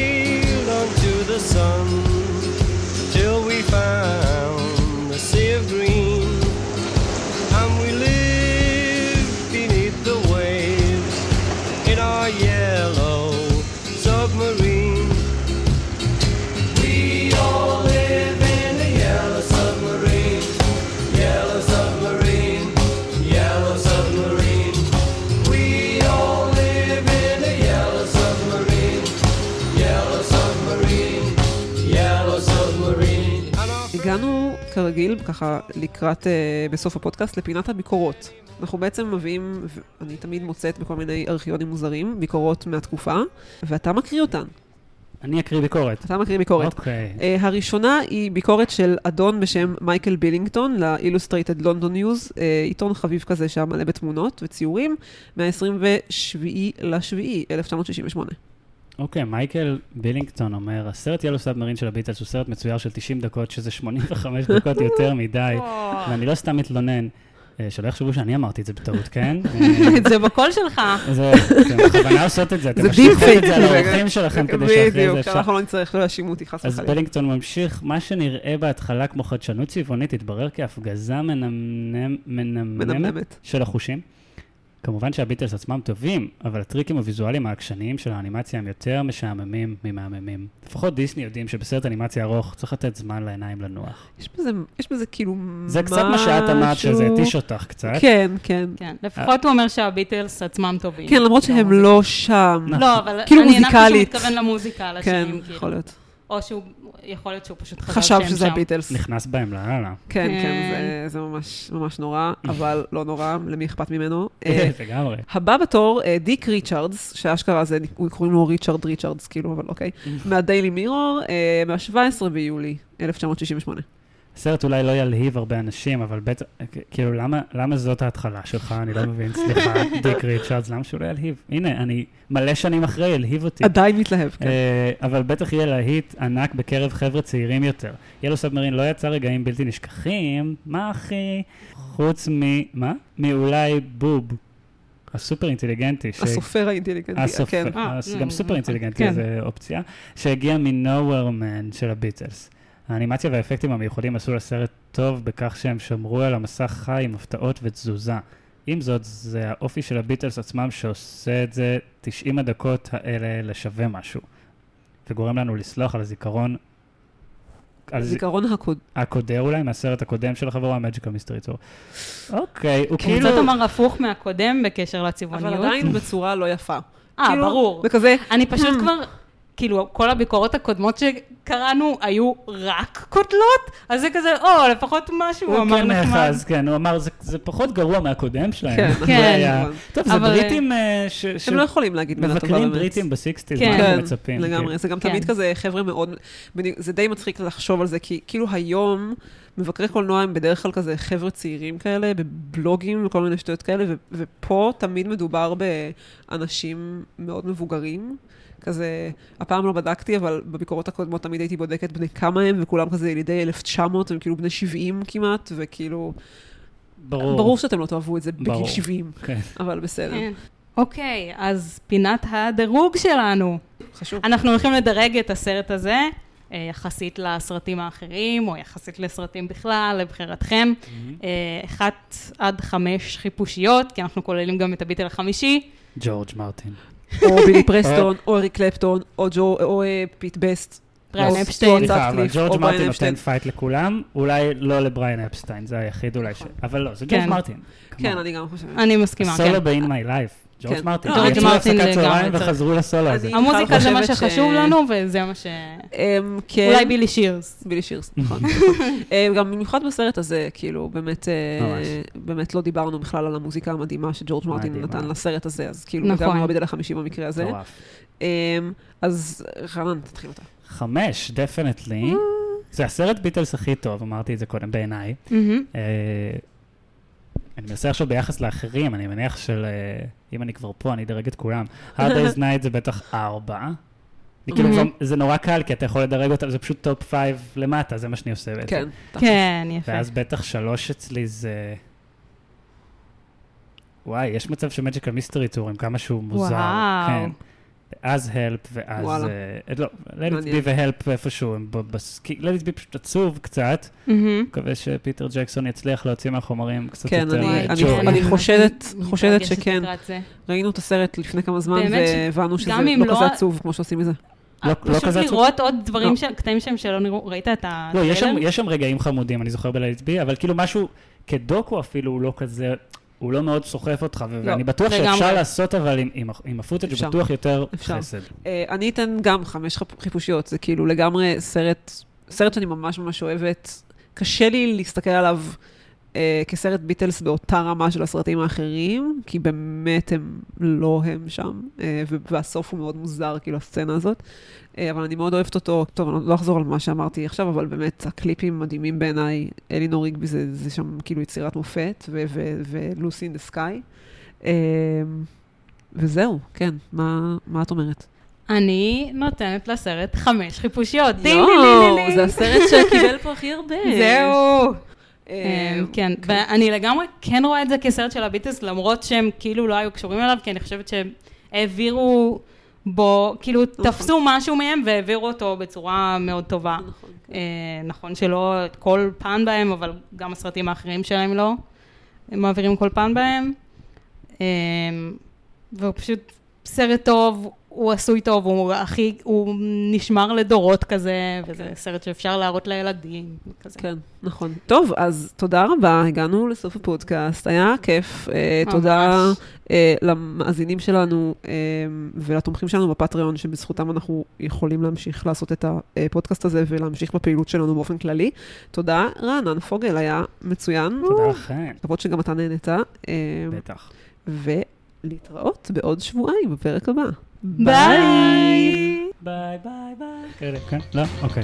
כרגיל, ככה לקראת, אה, בסוף הפודקאסט, לפינת הביקורות. אנחנו בעצם מביאים, אני תמיד מוצאת בכל מיני ארכיונים מוזרים, ביקורות מהתקופה, ואתה מקריא אותן. אני אקריא ביקורת. אתה מקריא ביקורת. אוקיי. אה, הראשונה היא ביקורת של אדון בשם מייקל בילינגטון ל-Illustrated London News, uh, עיתון חביב כזה שהיה מלא בתמונות וציורים, מה-27 לשביעי 1968. אוקיי, מייקל בילינגטון אומר, הסרט Yellow Submarine של הביטלס הוא סרט מצויר של 90 דקות, שזה 85 דקות יותר מדי, [laughs] ואני לא סתם מתלונן. אה, שלא יחשבו שאני אמרתי את זה בטעות, כן? [laughs] זה בקול שלך. זה, אתם בכוונה עושות את זה, אתם דיפ את זה על האורחים שלכם כדי שאחרי זה בדיוק, אפשר... אנחנו לא נצטרך לא להאשים אותי, חס אז וחלילה. בלינגטון ממשיך, מה שנראה בהתחלה כמו חדשנות צבעונית, התברר כהפגזה מנמנמת. של החושים. כמובן שהביטלס עצמם טובים, אבל הטריקים הוויזואליים העקשניים של האנימציה הם יותר משעממים ממהממים. לפחות דיסני יודעים שבסרט אנימציה ארוך צריך לתת זמן לעיניים לנוח. יש בזה, יש בזה כאילו זה קצת מה שאת אמרת, שזה משהו- התיש אותך קצת. כן, כן. כן, לפחות הוא אומר שהביטלס עצמם טובים. כן, למרות שהם לא שם. לא, אבל כאילו אני הנחתי שהוא. מתכוון למוזיקה, על כן, כאילו. יכול להיות. או שהוא, יכול להיות שהוא פשוט חשב חשב שהם שזה שם. הביטלס. נכנס בהם לאללה. כן, כן, כן. זה- זה ממש ממש נורא, אבל לא נורא, למי אכפת ממנו. [laughs] אה, לגמרי. הבא בתור, אה, דיק ריצ'רדס, שאשכרה זה, קוראים לו ריצ'רד ריצ'רדס, כאילו, אבל אוקיי, [laughs] מהדיילי מירור, אה, מה-17 ביולי 1968. הסרט אולי לא ילהיב הרבה אנשים, אבל בטח, כאילו, למה, למה זאת ההתחלה שלך? אני לא מבין, סליחה, [laughs] דיק ריצ'רדס, למה שהוא לא ילהיב? הנה, אני מלא שנים אחרי, ילהיב אותי. עדיין מתלהב, כן. אה, אבל בטח יהיה להיט ענק בקרב חבר'ה צעירים יותר. Yellow Submarine לא יצא רגעים בלתי נשכחים, מה אחי? חוץ מ... מה? מאולי בוב. הסופר אינטליגנטי. ש- הסופר האינטליגנטי, הסופר, כן. אה, גם ממ, סופר אינטליגנטי כן. זה אופציה, שהגיע Man של הביטלס. האנימציה והאפקטים המיוחדים עשו לסרט טוב בכך שהם שמרו על המסך חי עם הפתעות ותזוזה. עם זאת, זה האופי של הביטלס עצמם שעושה את זה 90 הדקות האלה לשווה משהו. וגורם לנו לסלוח על הזיכרון, על ז- זיכרון הקוד. הקודר אולי, מהסרט הקודם של החבורה, Magical Mystery Tour. אוקיי, הוא כאילו... קצת אמר הפוך מהקודם בקשר לצבעוניות. אבל עדיין בצורה לא יפה. אה, כאילו, ברור. וכזה, אני פשוט "Hmm, כבר, כאילו, כל הביקורות הקודמות שקראנו היו רק קוטלות, אז זה כזה, או, לפחות משהו, הוא הוא אמר כן נחמד. נאחז, כן, הוא אמר, "זה- זה פחות גרוע מהקודם שלהם. כן, כן. טוב, זה אבל- בריטים אה, ש... הם לא יכולים להגיד מילה טובה מבקרים. בריטים בסיקסטיז, כן. מה כן, אנחנו מצפים? לגמרי. כאילו? זה גם כן. תמיד כזה חבר'ה מאוד, זה די מצחיק לחשוב על זה, כי כאילו היום מבקרי קולנוע הם בדרך כלל כזה חבר'ה צעירים כאלה, בבלוגים וכל מיני שטויות כאלה, ו- ופה תמיד מדובר באנשים מאוד מבוגרים. כזה, הפעם לא בדקתי, אבל בביקורות הקודמות תמיד הייתי בודקת בני כמה הם, וכולם כזה ילידי 1900, הם כאילו בני 70 כמעט, וכאילו, ברור. ברור שאתם לא תאהבו את זה בגיל ברור. 70, כן. אבל בסדר, כן. אוקיי, אז פינת הדירוג שלנו. חשוב. אנחנו הולכים לדרג את הסרט הזה, אה, יחסית לסרטים האחרים, או יחסית לסרטים בכלל, לבחירתכם. אה, אחת עד חמש חיפושיות, כי אנחנו כוללים גם את הביטל החמישי. ג'ורג' מרטין. או בילי [laughs] פרסטון, או אריק קלפטון, או ג'ו, או אה, פיט בסט. בריאן או אפשטיין. סליחה, אבל ג'ורג' מרטין אפשטיין. נותן fight לכולם, אולי לא לבריאן אפשטיין, זה היחיד אולי ש... אבל לא, זה ג'ורג' כן. מרטין. כן, אני גם חושבת. אני מסכימה, כן. סולו ב-In My Life, ג'ורג' כן. מרטין. לא, ג'ורג' יצאו מרטין להפסקת לגמרי צהריים. וחזרו לסולו הזה. המוזיקה זה מה שחשוב לנו, וזה מה ש... אמ, כן. אולי בילי שירס. בילי שירס, נכון. [laughs] אה, גם במיוחד בסרט הזה, כאילו, באמת, אה. באמת לא דיברנו בכלל על המוזיקה המדהימה שג'ורג' מרטין. נתן לסרט הזה, אז כאילו. גם ביטל החמישי במקרה הזה. אמ, אז חנן, תתחיל אותה. חמש, definitely. זה הסרט ביטלס הכי טוב, אמרתי את זה קודם, בעיניי. אני מנסה עכשיו ביחס לאחרים, אני מניח של... אה, אם אני כבר פה, אני אדרג את כולם. Hard Day's [laughs] Night זה בטח ארבע. כאילו. כבר- זה נורא קל, כי אתה יכול לדרג אותם, זה פשוט top five למטה, זה מה שאני עושה בעצם. כן. תכלס. כן, יפה. ואז בטח שלוש אצלי זה... וואי, יש מצב ש Magical Mystery Tour עם כמה שהוא מוזר. וואו. כן. ואז Help, ואז... וואלה. אה, לא, let it be ו Help איפשהו, הם בסקי... let it be פשוט עצוב קצת. מקווה שפיטר ג'קסון יצליח להוציא מהחומרים קצת כן, יותר אני- אה, אני- ג'וי. אני חושדת- חושדת שכן. ראינו את הסרט לפני כמה זמן, והבנו שזה לא לא- כזה עצוב כמו שעושים מזה. לא- לא פשוט כזה עצוב? לראות עוד דברים, לא. ש- קטעים שהם שלא נראו, ראית את ה... לא, יש שם? יש שם רגעים חמודים, אני זוכר בי, אבל כאילו משהו, כדוקו אפילו הוא לא כזה, הוא לא מאוד סוחף אותך, ו- לא, ואני בטוח לגמרי. שאפשר לעשות, אבל עם, עם, עם הפוטאג' אפשר. בטוח יותר אפשר. חסד. אה, אני אתן גם חמש חיפ- חיפושיות, זה כאילו לגמרי סרט, סרט שאני ממש ממש אוהבת. קשה לי להסתכל עליו אה, כסרט ביטלס באותה רמה של הסרטים האחרים, כי באמת הם לא הם שם, אה, והסוף הוא מאוד מוזר, כאילו, הסצנה הזאת. אה, אבל אני מאוד אוהבת אותו. טוב, אני לא אחזור על מה שאמרתי עכשיו, אבל באמת, הקליפים מדהימים בעיניי. אלינור ריגבי זה, זה שם כאילו יצירת מופת, ולוסי אין דה סקאי. וזהו, כן, מה, מה את אומרת? אני נותנת לסרט חמש חיפושיות. יואו. זה הסרט שקיבל פה הכי הרבה. זהו. אה, כן, ואני לגמרי כן רואה את זה כסרט של הביטלס, למרות שהם כאילו לא היו קשורים אליו, כי אני חושבת שהם העבירו בו, כאילו תפסו משהו מהם והעבירו אותו בצורה מאוד טובה. אה, נכון שלא כל פן בהם, אבל גם הסרטים האחרים שלהם לא. הם מעבירים כל פן בהם. אה, והוא פשוט סרט טוב, הוא עשוי טוב, הוא הכי, הוא נשמר לדורות כזה, וזה סרט שאפשר להראות לילדים, כזה. כן, נכון. טוב, אז תודה רבה, הגענו לסוף הפודקאסט, היה כיף. אה, ממש. תודה אה, למאזינים שלנו אה, ולתומכים שלנו בפטריון, שבזכותם אנחנו יכולים להמשיך לעשות את הפודקאסט הזה ולהמשיך בפעילות שלנו באופן כללי. תודה, רענן פוגל, היה מצוין. תודה לכם. מקוות שגם אתה נהנית. בטח. ולהתראות בעוד שבועיים בפרק הבא. ביי! ביי ביי ביי. כאלה, כן? לא? אוקיי.